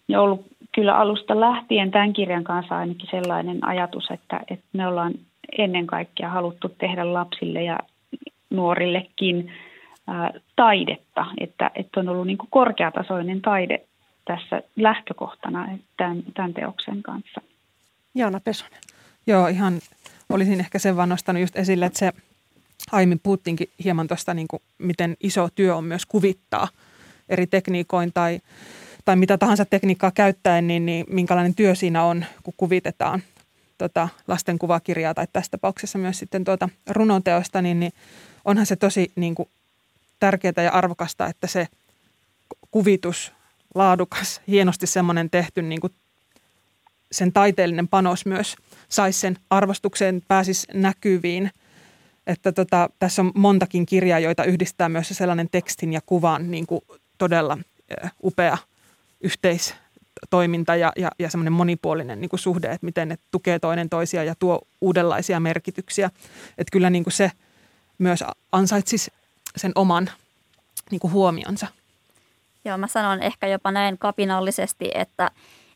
niin ollut kyllä alusta lähtien tämän kirjan kanssa ainakin sellainen ajatus, että, että me ollaan ennen kaikkea haluttu tehdä lapsille ja nuorillekin ää, taidetta, että, että on ollut niin kuin korkeatasoinen taide tässä lähtökohtana tämän, tämän teoksen kanssa. Jaana Pesonen. Joo, ihan olisin ehkä sen vaan nostanut just esille, että se aiemmin puhuttiinkin hieman tuosta, niin kuin, miten iso työ on myös kuvittaa eri tekniikoin tai, tai mitä tahansa tekniikkaa käyttäen, niin, niin minkälainen työ siinä on, kun kuvitetaan tota, lasten kuvakirjaa tai tässä tapauksessa myös sitten tuota runonteosta, niin, niin onhan se tosi niin kuin, tärkeää ja arvokasta, että se kuvitus laadukas, hienosti semmoinen tehty niin kuin sen taiteellinen panos myös saisi sen arvostukseen, pääsisi näkyviin. Että tota, tässä on montakin kirjaa, joita yhdistää myös sellainen tekstin ja kuvan niin kuin todella upea yhteistoiminta ja, ja, ja semmoinen monipuolinen niin kuin suhde, että miten ne tukee toinen toisia ja tuo uudenlaisia merkityksiä. Että kyllä niin kuin se myös ansaitsisi sen oman niin kuin huomionsa. Joo, mä sanon ehkä jopa näin kapinallisesti, että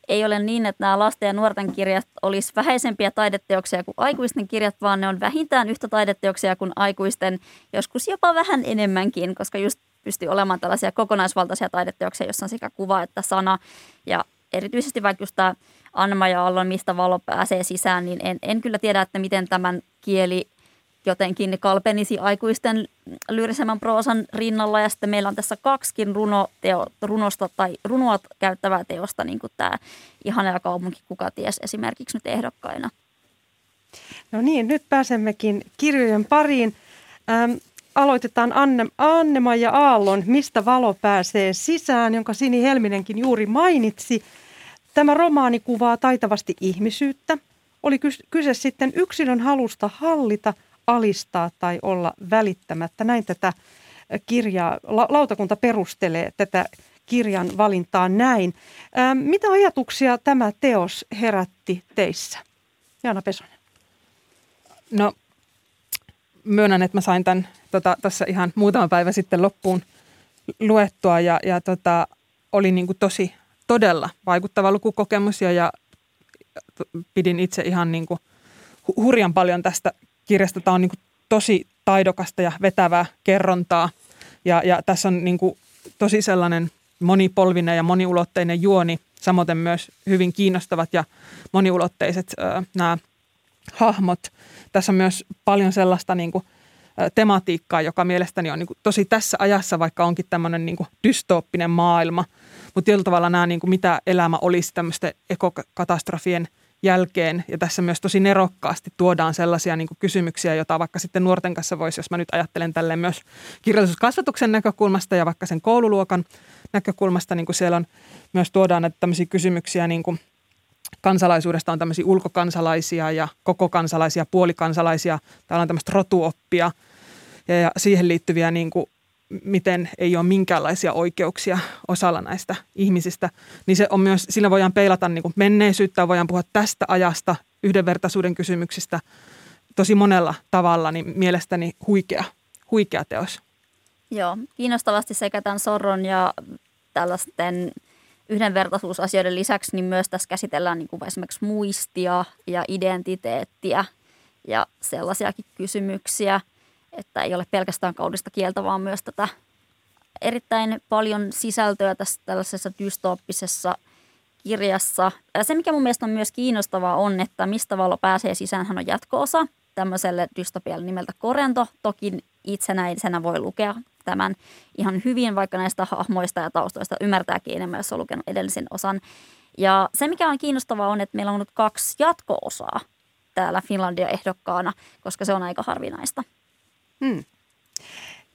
ei ole niin, että nämä lasten ja nuorten kirjat olisi vähäisempiä taideteoksia kuin aikuisten kirjat, vaan ne on vähintään yhtä taideteoksia kuin aikuisten, joskus jopa vähän enemmänkin, koska just pystyy olemaan tällaisia kokonaisvaltaisia taideteoksia, jossa on sekä kuva että sana. Ja erityisesti vaikka just tämä Anma ja Allon, mistä valo pääsee sisään, niin en, en kyllä tiedä, että miten tämän kieli jotenkin kalpenisi aikuisten lyyrisemmän proosan rinnalla. Ja sitten meillä on tässä kaksikin runoteo, runosta tai runoa käyttävää teosta, niin kuin tämä Ihana kaupunki, kuka ties esimerkiksi nyt ehdokkaina. No niin, nyt pääsemmekin kirjojen pariin. Ähm, aloitetaan Anne, Annema ja Aallon Mistä valo pääsee sisään, jonka Sini Helminenkin juuri mainitsi. Tämä romaani kuvaa taitavasti ihmisyyttä. Oli kyse sitten yksilön halusta hallita – alistaa tai olla välittämättä. Näin tätä kirjaa, lautakunta perustelee tätä kirjan valintaa näin. mitä ajatuksia tämä teos herätti teissä? Jaana Pesonen. No myönnän, että mä sain tämän tota, tässä ihan muutama päivä sitten loppuun luettua ja, ja tota, oli niin kuin tosi todella vaikuttava lukukokemus ja, ja pidin itse ihan niin kuin hurjan paljon tästä kirjasta. Tämä on niin kuin tosi taidokasta ja vetävää kerrontaa ja, ja tässä on niin kuin tosi sellainen monipolvinen ja moniulotteinen juoni, samoin myös hyvin kiinnostavat ja moniulotteiset ö, nämä hahmot. Tässä on myös paljon sellaista niin kuin, tematiikkaa, joka mielestäni on niin kuin, tosi tässä ajassa, vaikka onkin tämmöinen niin kuin, dystooppinen maailma. Mutta tietyllä tavalla nämä, niin kuin, mitä elämä olisi tämmöisten ekokatastrofien – jälkeen. Ja tässä myös tosi nerokkaasti tuodaan sellaisia niin kuin kysymyksiä, joita vaikka sitten nuorten kanssa voisi, jos mä nyt ajattelen tälleen myös kirjallisuuskasvatuksen näkökulmasta ja vaikka sen koululuokan näkökulmasta, niin kuin siellä on myös tuodaan näitä tämmöisiä kysymyksiä niin kuin kansalaisuudesta on tämmöisiä ulkokansalaisia ja koko kansalaisia, puolikansalaisia. Täällä on tämmöistä rotuoppia ja, ja siihen liittyviä niin kuin miten ei ole minkäänlaisia oikeuksia osalla näistä ihmisistä, niin se on myös, sillä voidaan peilata niin kuin menneisyyttä, voidaan puhua tästä ajasta, yhdenvertaisuuden kysymyksistä tosi monella tavalla, niin mielestäni huikea, huikea teos. Joo, kiinnostavasti sekä tämän Sorron ja tällaisten yhdenvertaisuusasioiden lisäksi, niin myös tässä käsitellään niin kuin esimerkiksi muistia ja identiteettiä ja sellaisiakin kysymyksiä – että ei ole pelkästään kaudista kieltä, vaan myös tätä erittäin paljon sisältöä tässä tällaisessa dystooppisessa kirjassa. Se, mikä mun mielestä on myös kiinnostavaa, on, että Mistä valo pääsee sisään, hän on jatko-osa tämmöiselle dystopialle nimeltä Korento. Toki itsenäisenä voi lukea tämän ihan hyvin, vaikka näistä hahmoista ja taustoista ymmärtääkin enemmän, jos on lukenut edellisen osan. Ja se, mikä on kiinnostavaa, on, että meillä on nyt kaksi jatko-osaa täällä Finlandia-ehdokkaana, koska se on aika harvinaista. Hmm.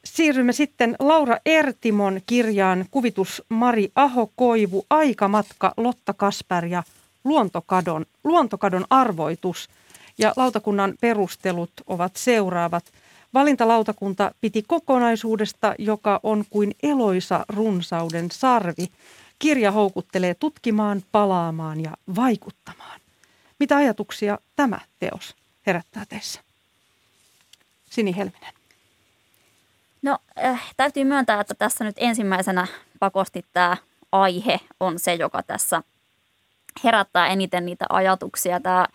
Siirrymme sitten Laura Ertimon kirjaan kuvitus Mari Aho-Koivu, Aikamatka, Lotta Kasper ja luontokadon, luontokadon arvoitus. Ja lautakunnan perustelut ovat seuraavat. Valintalautakunta piti kokonaisuudesta, joka on kuin eloisa runsauden sarvi. Kirja houkuttelee tutkimaan, palaamaan ja vaikuttamaan. Mitä ajatuksia tämä teos herättää teissä? Sini Helminen. No äh, täytyy myöntää, että tässä nyt ensimmäisenä pakosti tämä aihe on se, joka tässä herättää eniten niitä ajatuksia. Tämä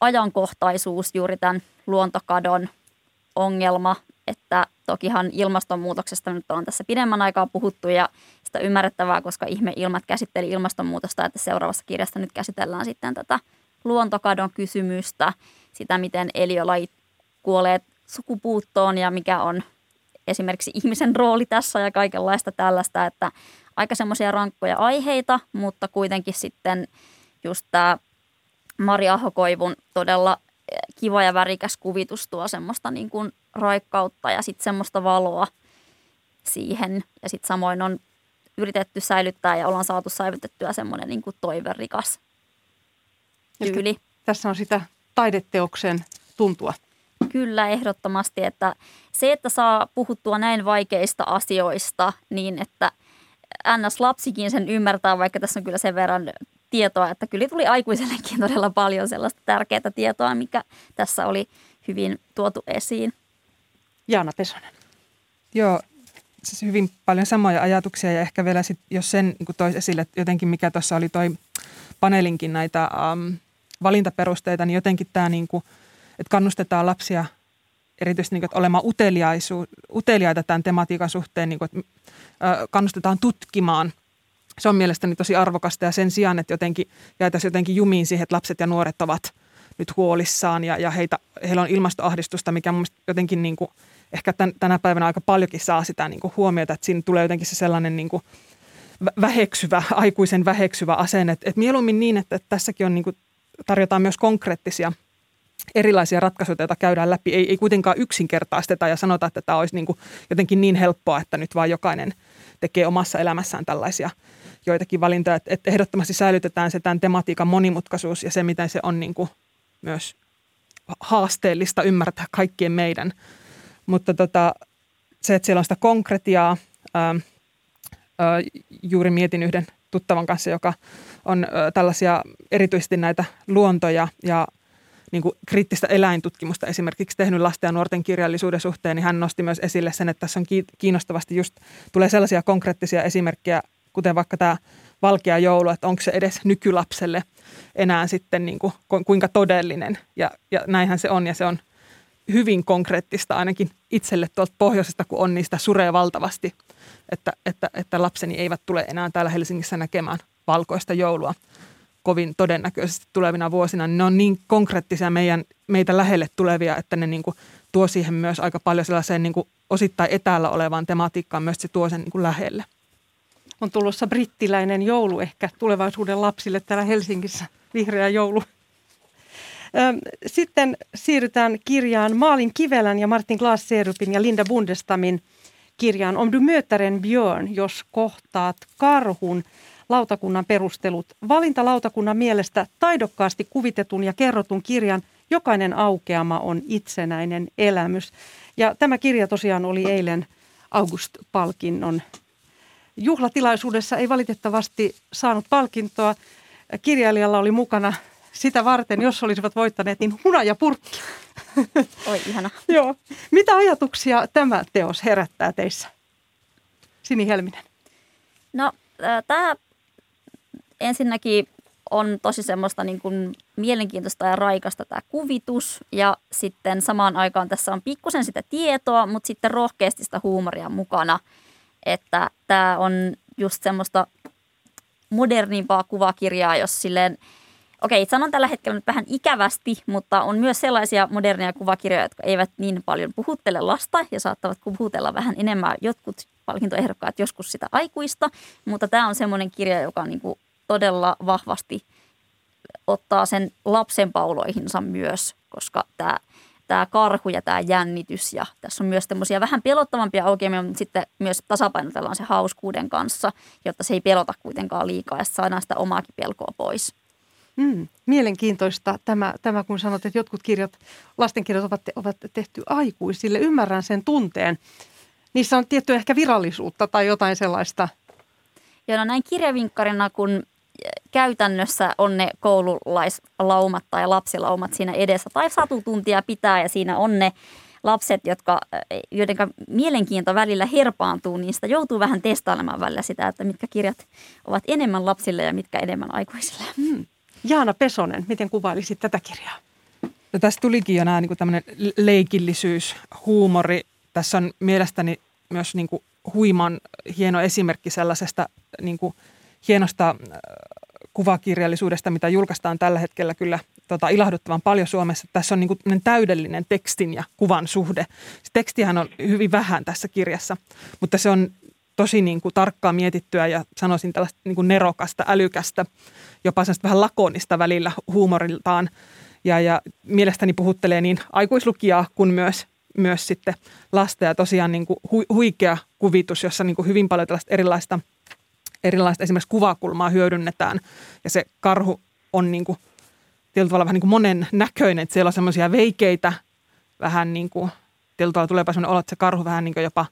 ajankohtaisuus, juuri tämän luontokadon ongelma, että tokihan ilmastonmuutoksesta nyt on tässä pidemmän aikaa puhuttu ja sitä ymmärrettävää, koska ihme ilmat käsitteli ilmastonmuutosta, että seuraavassa kirjassa nyt käsitellään sitten tätä luontokadon kysymystä, sitä miten eliölajit kuolee sukupuuttoon ja mikä on esimerkiksi ihmisen rooli tässä ja kaikenlaista tällaista, että aika semmoisia rankkoja aiheita, mutta kuitenkin sitten just tämä Mari Ahokoivun todella eh, kiva ja värikäs kuvitus tuo semmoista niin kuin raikkautta ja sitten semmoista valoa siihen. Ja sitten samoin on yritetty säilyttää ja ollaan saatu säilytettyä semmoinen niin kuin toiverikas tyyli. Tässä on sitä taideteoksen tuntua. Kyllä, ehdottomasti, että se, että saa puhuttua näin vaikeista asioista niin, että NS-lapsikin sen ymmärtää, vaikka tässä on kyllä sen verran tietoa, että kyllä tuli aikuisellekin todella paljon sellaista tärkeää tietoa, mikä tässä oli hyvin tuotu esiin. Jaana Pesonen. Joo, siis hyvin paljon samoja ajatuksia ja ehkä vielä sit, jos sen niin toisi esille jotenkin, mikä tuossa oli toi paneelinkin näitä um, valintaperusteita, niin jotenkin tämä niin kuin, että kannustetaan lapsia erityisesti niin kuin, olemaan uteliaita tämän tematiikan suhteen, niin kuin, että kannustetaan tutkimaan. Se on mielestäni tosi arvokasta ja sen sijaan, että jotenkin jäätäisiin jotenkin jumiin siihen, että lapset ja nuoret ovat nyt huolissaan ja, ja heitä, heillä on ilmastoahdistusta, mikä mun jotenkin niin kuin, ehkä tän, tänä päivänä aika paljonkin saa sitä niin kuin huomiota, että siinä tulee jotenkin se sellainen niin kuin väheksyvä, aikuisen väheksyvä asenne. Että, että mieluummin niin, että, että tässäkin on niin kuin, tarjotaan myös konkreettisia – erilaisia ratkaisuja, joita käydään läpi. Ei, ei kuitenkaan yksinkertaisteta ja sanota, että tämä olisi niin kuin jotenkin niin helppoa, että nyt vaan jokainen tekee omassa elämässään tällaisia joitakin valintoja. Että, että ehdottomasti säilytetään se tämän tematiikan monimutkaisuus ja se, miten se on niin kuin myös haasteellista ymmärtää kaikkien meidän. Mutta tota, se, että siellä on sitä konkretiaa, ää, ää, juuri mietin yhden tuttavan kanssa, joka on ää, tällaisia erityisesti näitä luontoja ja niin kuin kriittistä eläintutkimusta esimerkiksi tehnyt lasten ja nuorten kirjallisuuden suhteen, niin hän nosti myös esille sen, että tässä on kiinnostavasti just, tulee sellaisia konkreettisia esimerkkejä, kuten vaikka tämä valkea joulu, että onko se edes nykylapselle enää sitten niin kuin, kuinka todellinen. Ja, ja näinhän se on ja se on hyvin konkreettista ainakin itselle tuolta pohjoisesta, kun on niistä suree valtavasti, että, että, että lapseni eivät tule enää täällä Helsingissä näkemään valkoista joulua kovin todennäköisesti tulevina vuosina, niin ne on niin konkreettisia meidän, meitä lähelle tulevia, että ne niin kuin tuo siihen myös aika paljon sellaiseen niin kuin osittain etäällä olevaan tematiikkaan myös, se tuo sen niin kuin lähelle. On tulossa brittiläinen joulu ehkä tulevaisuuden lapsille täällä Helsingissä, vihreä joulu. Sitten siirrytään kirjaan Maalin Kivelän ja Martin Glaserupin ja Linda Bundestamin kirjaan Om du möter en björn, jos kohtaat karhun – lautakunnan perustelut. Valintalautakunnan mielestä taidokkaasti kuvitetun ja kerrotun kirjan jokainen aukeama on itsenäinen elämys. Ja tämä kirja tosiaan oli eilen August-palkinnon juhlatilaisuudessa. Ei valitettavasti saanut palkintoa. Kirjailijalla oli mukana sitä varten, jos olisivat voittaneet, niin hunajapurkki. Oi, ihana. Joo. Mitä ajatuksia tämä teos herättää teissä? Sini Helminen. No, tämä ensinnäkin on tosi semmoista niin kuin mielenkiintoista ja raikasta tämä kuvitus ja sitten samaan aikaan tässä on pikkusen sitä tietoa, mutta sitten rohkeasti sitä huumoria mukana, että tämä on just semmoista modernimpaa kuvakirjaa, jos silleen okei, sanon tällä hetkellä nyt vähän ikävästi, mutta on myös sellaisia moderneja kuvakirjoja, jotka eivät niin paljon puhuttele lasta ja saattavat puhutella vähän enemmän jotkut palkintoehdokkaat joskus sitä aikuista, mutta tämä on semmoinen kirja, joka niin kuin todella vahvasti ottaa sen lapsen pauloihinsa myös, koska tämä – tämä karhu ja tämä jännitys ja tässä on myös tämmöisiä vähän pelottavampia aukeamia, mutta sitten myös tasapainotellaan se hauskuuden kanssa, jotta se ei pelota kuitenkaan liikaa ja saadaan sitä omaakin pelkoa pois. Mm, mielenkiintoista tämä, tämä, kun sanot, että jotkut kirjat, lastenkirjat ovat, ovat tehty aikuisille. Ymmärrän sen tunteen. Niissä on tietty ehkä virallisuutta tai jotain sellaista. Ja no näin kirjavinkkarina, kun käytännössä on ne koululaislaumat tai lapsilaumat siinä edessä tai satutuntia pitää ja siinä on ne lapset, jotka, joiden mielenkiinto välillä herpaantuu, niin sitä joutuu vähän testailemaan välillä sitä, että mitkä kirjat ovat enemmän lapsille ja mitkä enemmän aikuisille. Hmm. Jaana Pesonen, miten kuvailisit tätä kirjaa? No, tässä tulikin jo nämä niin tämmöinen leikillisyys, huumori. Tässä on mielestäni myös niin kuin huiman hieno esimerkki sellaisesta niin kuin hienosta kuvakirjallisuudesta, mitä julkaistaan tällä hetkellä kyllä tota, ilahduttavan paljon Suomessa. Tässä on niin kuin täydellinen tekstin ja kuvan suhde. Se tekstihän on hyvin vähän tässä kirjassa, mutta se on tosi niin kuin tarkkaa mietittyä ja sanoisin tällaista niin kuin nerokasta, älykästä, jopa sellaista vähän lakonista välillä huumoriltaan. Ja, ja mielestäni puhuttelee niin aikuislukijaa kuin myös, myös sitten lasta ja tosiaan niin kuin hu, huikea kuvitus, jossa niin kuin hyvin paljon tällaista erilaista – erilaista esimerkiksi kuvakulmaa hyödynnetään ja se karhu on niin kuin, tietyllä tavalla vähän niin kuin monen näköinen, että siellä on semmoisia veikeitä, vähän niin kuin, tietyllä tavalla tuleepa semmoinen olo, että se karhu vähän niin kuin jopa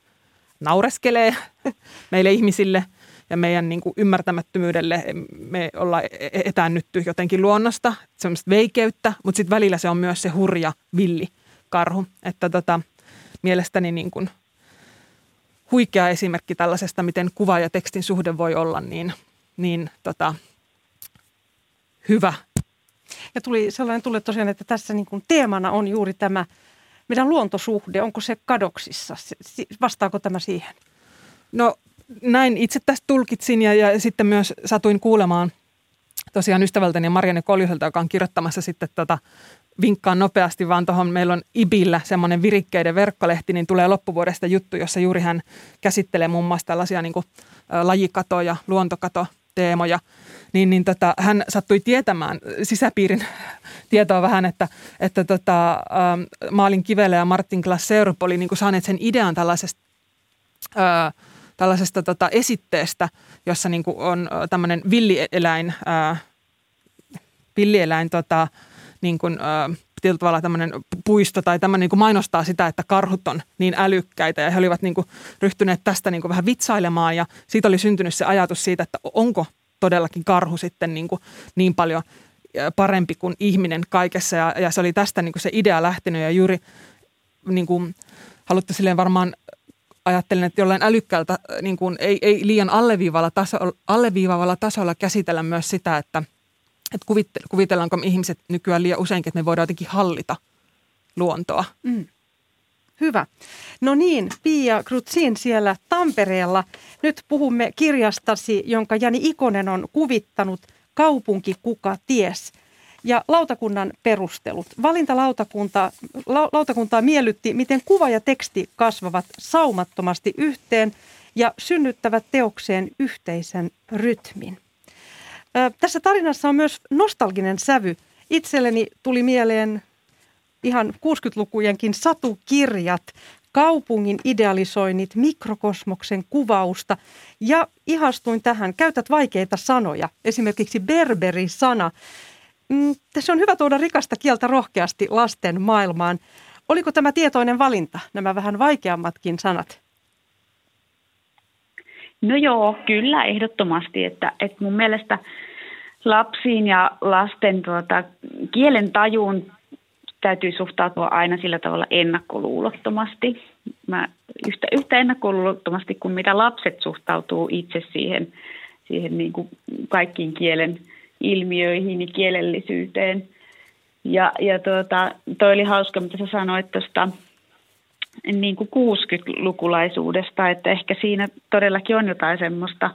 naureskelee meille ihmisille ja meidän niin kuin ymmärtämättömyydelle. Me ollaan e-, e-, etäännytty jotenkin luonnosta, semmoista veikeyttä, mutta sitten välillä se on myös se hurja villi karhu, että tota, mielestäni niin kuin huikea esimerkki tällaisesta, miten kuva ja tekstin suhde voi olla niin, niin tota, hyvä. Ja tuli sellainen tulee tosiaan, että tässä niin kuin teemana on juuri tämä meidän luontosuhde. Onko se kadoksissa? Vastaako tämä siihen? No näin itse tästä tulkitsin ja, ja sitten myös satuin kuulemaan tosiaan ystävältäni Marianne Koljuselta, joka on kirjoittamassa sitten tota vinkkaan nopeasti, vaan tuohon meillä on IBillä semmoinen virikkeiden verkkolehti, niin tulee loppuvuodesta juttu, jossa juuri hän käsittelee muun muassa tällaisia niin kuin, lajikato- ja luontokatoteemoja. Niin, niin tota, hän sattui tietämään sisäpiirin tietoa vähän, että, että tota, ähm, Maalin Kivele ja Martin Glasseur oli niin kuin saaneet sen idean tällaisesta, äh, tällaisesta tota, esitteestä, jossa niin kuin on tämmöinen villieläin, äh, villieläin tota, niin kuin, äh, tietyllä tavalla tämmöinen puisto tai tämmöinen niin kuin mainostaa sitä, että karhut on niin älykkäitä. Ja he olivat niin kuin ryhtyneet tästä niin kuin vähän vitsailemaan ja siitä oli syntynyt se ajatus siitä, että onko todellakin karhu sitten niin, kuin niin paljon parempi kuin ihminen kaikessa. Ja, ja se oli tästä niin kuin se idea lähtenyt. Ja juuri niin kuin haluttu silleen varmaan ajattelen, että jollain älykkäältä niin kuin ei, ei liian alleviivalla, taso, alleviivavalla tasolla käsitellä myös sitä, että – että kuvitellaanko me ihmiset nykyään liian useinkin, että me voidaan jotenkin hallita luontoa. Mm. Hyvä. No niin, Pia Krutsin siellä Tampereella. Nyt puhumme kirjastasi, jonka Jani Ikonen on kuvittanut Kaupunki kuka ties. Ja lautakunnan perustelut. Valintalautakunta, la, lautakuntaa miellytti, miten kuva ja teksti kasvavat saumattomasti yhteen ja synnyttävät teokseen yhteisen rytmin. Tässä tarinassa on myös nostalginen sävy. Itselleni tuli mieleen ihan 60-lukujenkin satukirjat, kaupungin idealisoinnit, mikrokosmoksen kuvausta ja ihastuin tähän. Käytät vaikeita sanoja, esimerkiksi berberi-sana. Mm, tässä on hyvä tuoda rikasta kieltä rohkeasti lasten maailmaan. Oliko tämä tietoinen valinta, nämä vähän vaikeammatkin sanat? No joo, kyllä ehdottomasti. Että, että mun mielestä lapsiin ja lasten tuota, kielen tajuun täytyy suhtautua aina sillä tavalla ennakkoluulottomasti. Mä yhtä, yhtä ennakkoluulottomasti kuin mitä lapset suhtautuu itse siihen, siihen niin kuin kaikkiin kielen ilmiöihin ja kielellisyyteen. Ja, ja tuota, toi oli hauska, mitä sä sanoit tuosta niin kuin 60-lukulaisuudesta, että ehkä siinä todellakin on jotain semmoista,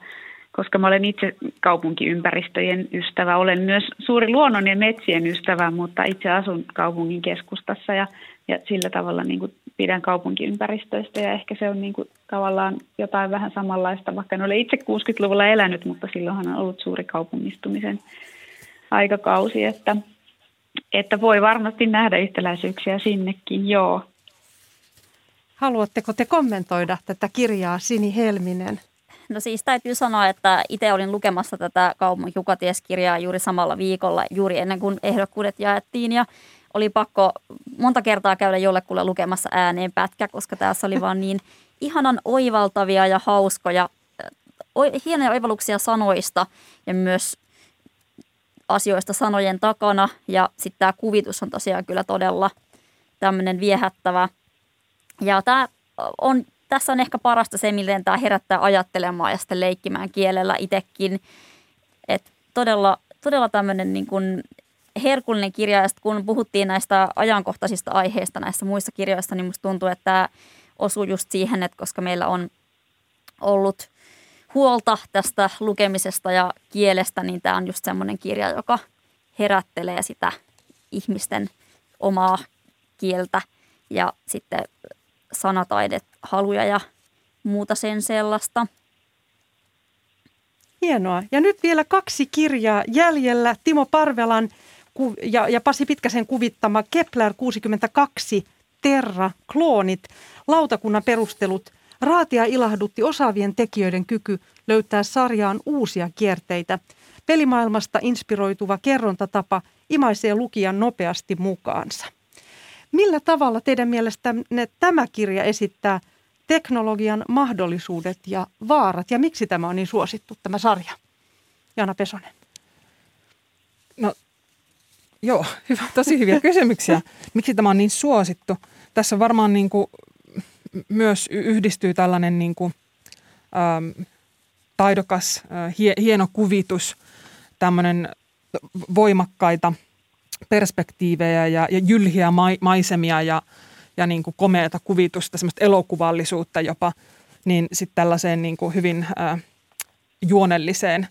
koska mä olen itse kaupunkiympäristöjen ystävä. Olen myös suuri luonnon ja metsien ystävä, mutta itse asun kaupungin keskustassa ja, ja sillä tavalla niin kuin pidän kaupunkiympäristöistä ja ehkä se on niin kuin tavallaan jotain vähän samanlaista, vaikka en ole itse 60-luvulla elänyt, mutta silloinhan on ollut suuri kaupungistumisen aikakausi, että, että voi varmasti nähdä yhtäläisyyksiä sinnekin, joo. Haluatteko te kommentoida tätä kirjaa Sini Helminen? No siis täytyy sanoa, että itse olin lukemassa tätä kaupunki kirjaa juuri samalla viikolla, juuri ennen kuin ehdokkuudet jaettiin ja oli pakko monta kertaa käydä jollekulle lukemassa ääneen pätkä, koska tässä oli vaan niin ihanan oivaltavia ja hauskoja, hienoja oivalluksia sanoista ja myös asioista sanojen takana. Ja sitten tämä kuvitus on tosiaan kyllä todella tämmöinen viehättävä. Ja tämä on, tässä on ehkä parasta se, miten tämä herättää ajattelemaan ja sitten leikkimään kielellä itsekin. Että todella, todella tämmöinen niin kuin herkullinen kirja. Ja kun puhuttiin näistä ajankohtaisista aiheista näissä muissa kirjoissa, niin musta tuntuu, että tämä osuu just siihen, että koska meillä on ollut huolta tästä lukemisesta ja kielestä, niin tämä on just semmoinen kirja, joka herättelee sitä ihmisten omaa kieltä ja sitten sanataidet haluja ja muuta sen sellaista. Hienoa. Ja nyt vielä kaksi kirjaa jäljellä. Timo Parvelan ja, ja Pasi Pitkäsen kuvittama Kepler 62 Terra, kloonit, lautakunnan perustelut. Raatia ilahdutti osaavien tekijöiden kyky löytää sarjaan uusia kierteitä. Pelimaailmasta inspiroituva kerrontatapa imaisee lukijan nopeasti mukaansa. Millä tavalla teidän mielestänne tämä kirja esittää teknologian mahdollisuudet ja vaarat ja miksi tämä on niin suosittu tämä sarja? Jana Pesonen. No Joo, hyvä, tosi hyviä kysymyksiä. Miksi tämä on niin suosittu? Tässä varmaan niin kuin myös yhdistyy tällainen niin kuin, ähm, taidokas, äh, hie, hieno kuvitus, tämmöinen voimakkaita perspektiivejä ja, ja jylhiä ma, maisemia ja, ja niin kuin komeata kuvitusta, semmoista elokuvallisuutta jopa, niin sitten tällaiseen niin kuin hyvin äh, juonelliseen,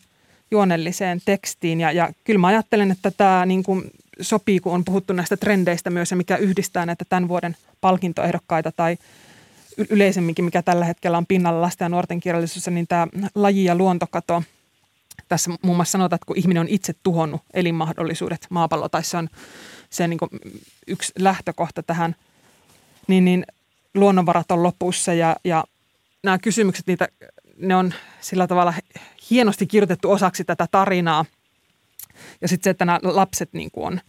juonelliseen tekstiin. Ja, ja kyllä mä ajattelen, että tämä niin kuin sopii, kun on puhuttu näistä trendeistä myös ja mikä yhdistää näitä tämän vuoden palkintoehdokkaita tai yleisemminkin, mikä tällä hetkellä on pinnalla lasten ja nuorten kirjallisuudessa, niin tämä laji- ja luontokato. Tässä muun muassa sanotaan, että kun ihminen on itse tuhonnut elinmahdollisuudet maapallo, tai se on se niin yksi lähtökohta tähän, niin, niin luonnonvarat on lopussa ja, ja nämä kysymykset, niitä, ne on sillä tavalla hienosti kirjoitettu osaksi tätä tarinaa – ja sitten se, että nämä lapset niin kuin on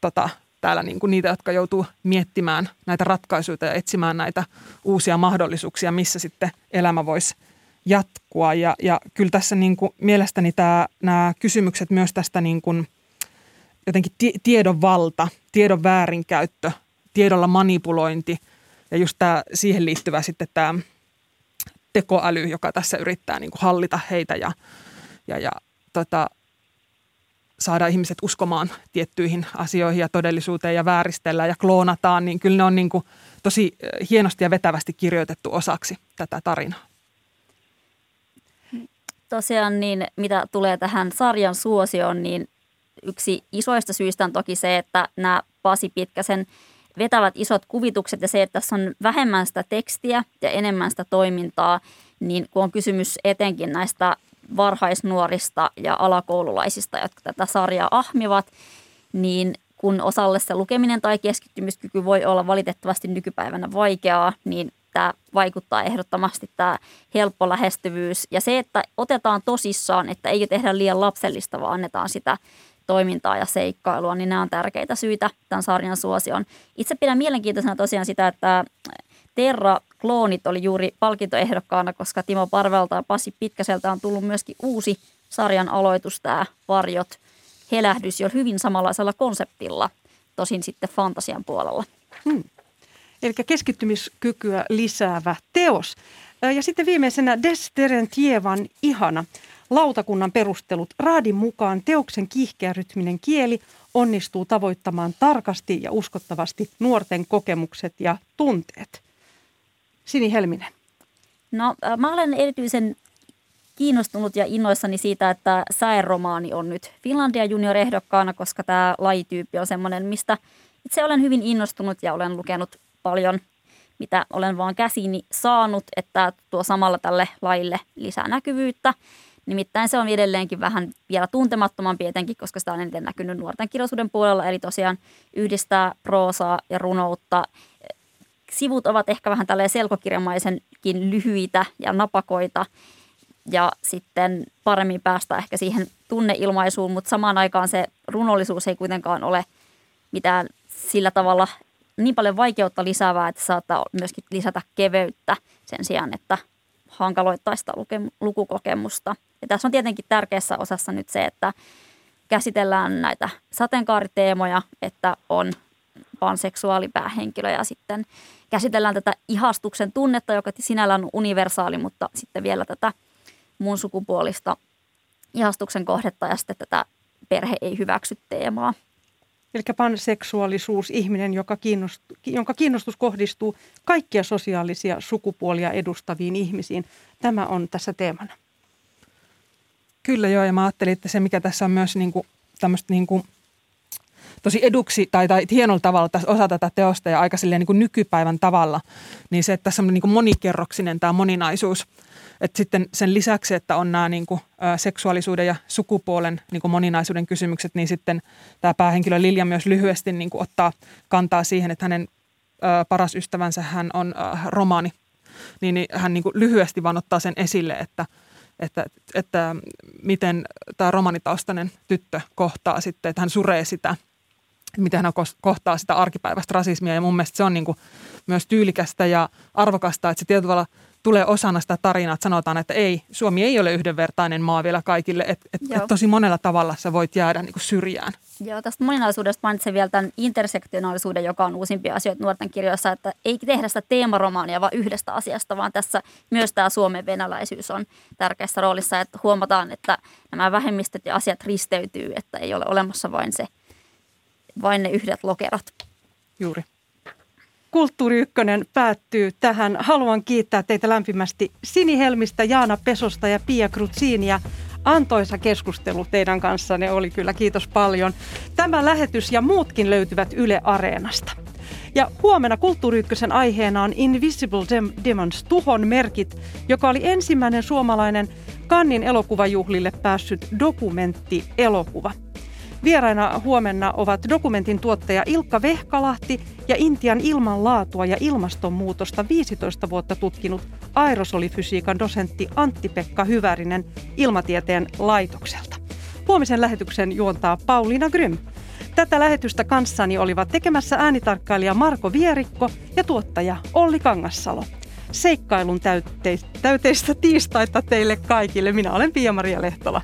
tota, täällä niin kuin niitä, jotka joutuu miettimään näitä ratkaisuja ja etsimään näitä uusia mahdollisuuksia, missä sitten elämä voisi jatkua. Ja, ja kyllä tässä niin kuin mielestäni tämä, nämä kysymykset myös tästä niin kuin jotenkin tiedon valta, tiedon väärinkäyttö, tiedolla manipulointi ja just tämä siihen liittyvä sitten tämä tekoäly, joka tässä yrittää niin kuin hallita heitä ja, ja, ja tota, saada ihmiset uskomaan tiettyihin asioihin ja todellisuuteen ja vääristellä ja kloonataan, niin kyllä ne on niin kuin tosi hienosti ja vetävästi kirjoitettu osaksi tätä tarinaa. Tosiaan niin, mitä tulee tähän sarjan suosioon, niin yksi isoista syistä on toki se, että nämä Pasi Pitkäsen vetävät isot kuvitukset ja se, että tässä on vähemmän sitä tekstiä ja enemmän sitä toimintaa, niin kun on kysymys etenkin näistä varhaisnuorista ja alakoululaisista, jotka tätä sarjaa ahmivat, niin kun osalle se lukeminen tai keskittymiskyky voi olla valitettavasti nykypäivänä vaikeaa, niin tämä vaikuttaa ehdottomasti tämä helppo lähestyvyys. Ja se, että otetaan tosissaan, että ei tehdä liian lapsellista, vaan annetaan sitä toimintaa ja seikkailua, niin nämä on tärkeitä syitä tämän sarjan suosioon. Itse pidän mielenkiintoisena tosiaan sitä, että Terra-kloonit oli juuri palkintoehdokkaana, koska Timo Parvelta ja Pasi Pitkäseltä on tullut myöskin uusi sarjan aloitus, tämä Varjot helähdys, jo hyvin samanlaisella konseptilla, tosin sitten fantasian puolella. Hmm. Eli keskittymiskykyä lisäävä teos. Ja sitten viimeisenä Desterentievan ihana lautakunnan perustelut. Raadin mukaan teoksen kiihkeärytminen kieli onnistuu tavoittamaan tarkasti ja uskottavasti nuorten kokemukset ja tunteet. Sini Helminen. No mä olen erityisen kiinnostunut ja innoissani siitä, että säeromaani on nyt Finlandia junior-ehdokkaana, koska tämä lajityyppi on semmoinen, mistä itse olen hyvin innostunut ja olen lukenut paljon, mitä olen vaan käsiini saanut, että tuo samalla tälle lajille lisää näkyvyyttä. Nimittäin se on edelleenkin vähän vielä tuntemattomampi etenkin, koska sitä on eniten näkynyt nuorten kirjallisuuden puolella, eli tosiaan yhdistää proosaa ja runoutta. Sivut ovat ehkä vähän tälleen selkokirjamaisenkin lyhyitä ja napakoita, ja sitten paremmin päästä ehkä siihen tunneilmaisuun, mutta samaan aikaan se runollisuus ei kuitenkaan ole mitään sillä tavalla niin paljon vaikeutta lisäävää, että saattaa myöskin lisätä keveyttä sen sijaan, että hankaloittaa sitä lukukokemusta. Ja tässä on tietenkin tärkeässä osassa nyt se, että käsitellään näitä sateenkaariteemoja, että on panseksuaalipäähenkilö ja sitten käsitellään tätä ihastuksen tunnetta, joka sinällään on universaali, mutta sitten vielä tätä mun sukupuolista ihastuksen kohdetta ja sitten tätä perhe ei hyväksy teemaa. Eli panseksuaalisuus, ihminen, joka kiinnost, jonka kiinnostus kohdistuu kaikkia sosiaalisia sukupuolia edustaviin ihmisiin. Tämä on tässä teemana. Kyllä joo, ja mä ajattelin, että se mikä tässä on myös niin kuin, tämmöistä niin kuin, tosi eduksi tai, tai hienolla tavalla tässä osa tätä teosta ja aika niin kuin nykypäivän tavalla, niin se, että tässä on niin kuin monikerroksinen tämä moninaisuus – et sitten sen lisäksi, että on nämä niin kuin, ä, seksuaalisuuden ja sukupuolen niin kuin moninaisuuden kysymykset, niin sitten tämä päähenkilö Lilja myös lyhyesti niin kuin ottaa kantaa siihen, että hänen ä, paras ystävänsä hän on ä, romaani. Niin, niin hän niin kuin lyhyesti vaan ottaa sen esille, että, että, että miten tämä romanitaustainen tyttö kohtaa sitten, että hän suree sitä, miten hän kohtaa sitä arkipäiväistä rasismia. Ja mun mielestä se on niin kuin myös tyylikästä ja arvokasta, että se tietyllä tavalla – tulee osana sitä tarinaa, että sanotaan, että ei, Suomi ei ole yhdenvertainen maa vielä kaikille, että et, et tosi monella tavalla sä voit jäädä niin kuin syrjään. Joo, tästä moninaisuudesta mainitsen vielä tämän intersektionaalisuuden, joka on uusimpia asioita nuorten kirjoissa, että ei tehdä sitä teemaromaania vaan yhdestä asiasta, vaan tässä myös tämä Suomen venäläisyys on tärkeässä roolissa, että huomataan, että nämä vähemmistöt ja asiat risteytyy, että ei ole olemassa vain se, vain ne yhdet lokerat. Juuri. Kulttuuri Ykkönen päättyy tähän. Haluan kiittää teitä lämpimästi Sini Helmistä, Jaana Pesosta ja Pia Krutsiinia. Antoisa keskustelu teidän kanssanne oli kyllä, kiitos paljon. Tämä lähetys ja muutkin löytyvät Yle Areenasta. Ja huomenna Kulttuuri aiheena on Invisible Demons, tuhon merkit, joka oli ensimmäinen suomalainen Kannin elokuvajuhlille päässyt dokumenttielokuva. Vieraina huomenna ovat dokumentin tuottaja Ilkka Vehkalahti ja Intian ilmanlaatua ja ilmastonmuutosta 15 vuotta tutkinut aerosolifysiikan dosentti Antti-Pekka Hyvärinen Ilmatieteen laitokselta. Huomisen lähetyksen juontaa Pauliina Grym. Tätä lähetystä kanssani olivat tekemässä äänitarkkailija Marko Vierikko ja tuottaja Olli Kangassalo. Seikkailun täyteistä tiistaita teille kaikille. Minä olen Pia-Maria Lehtola.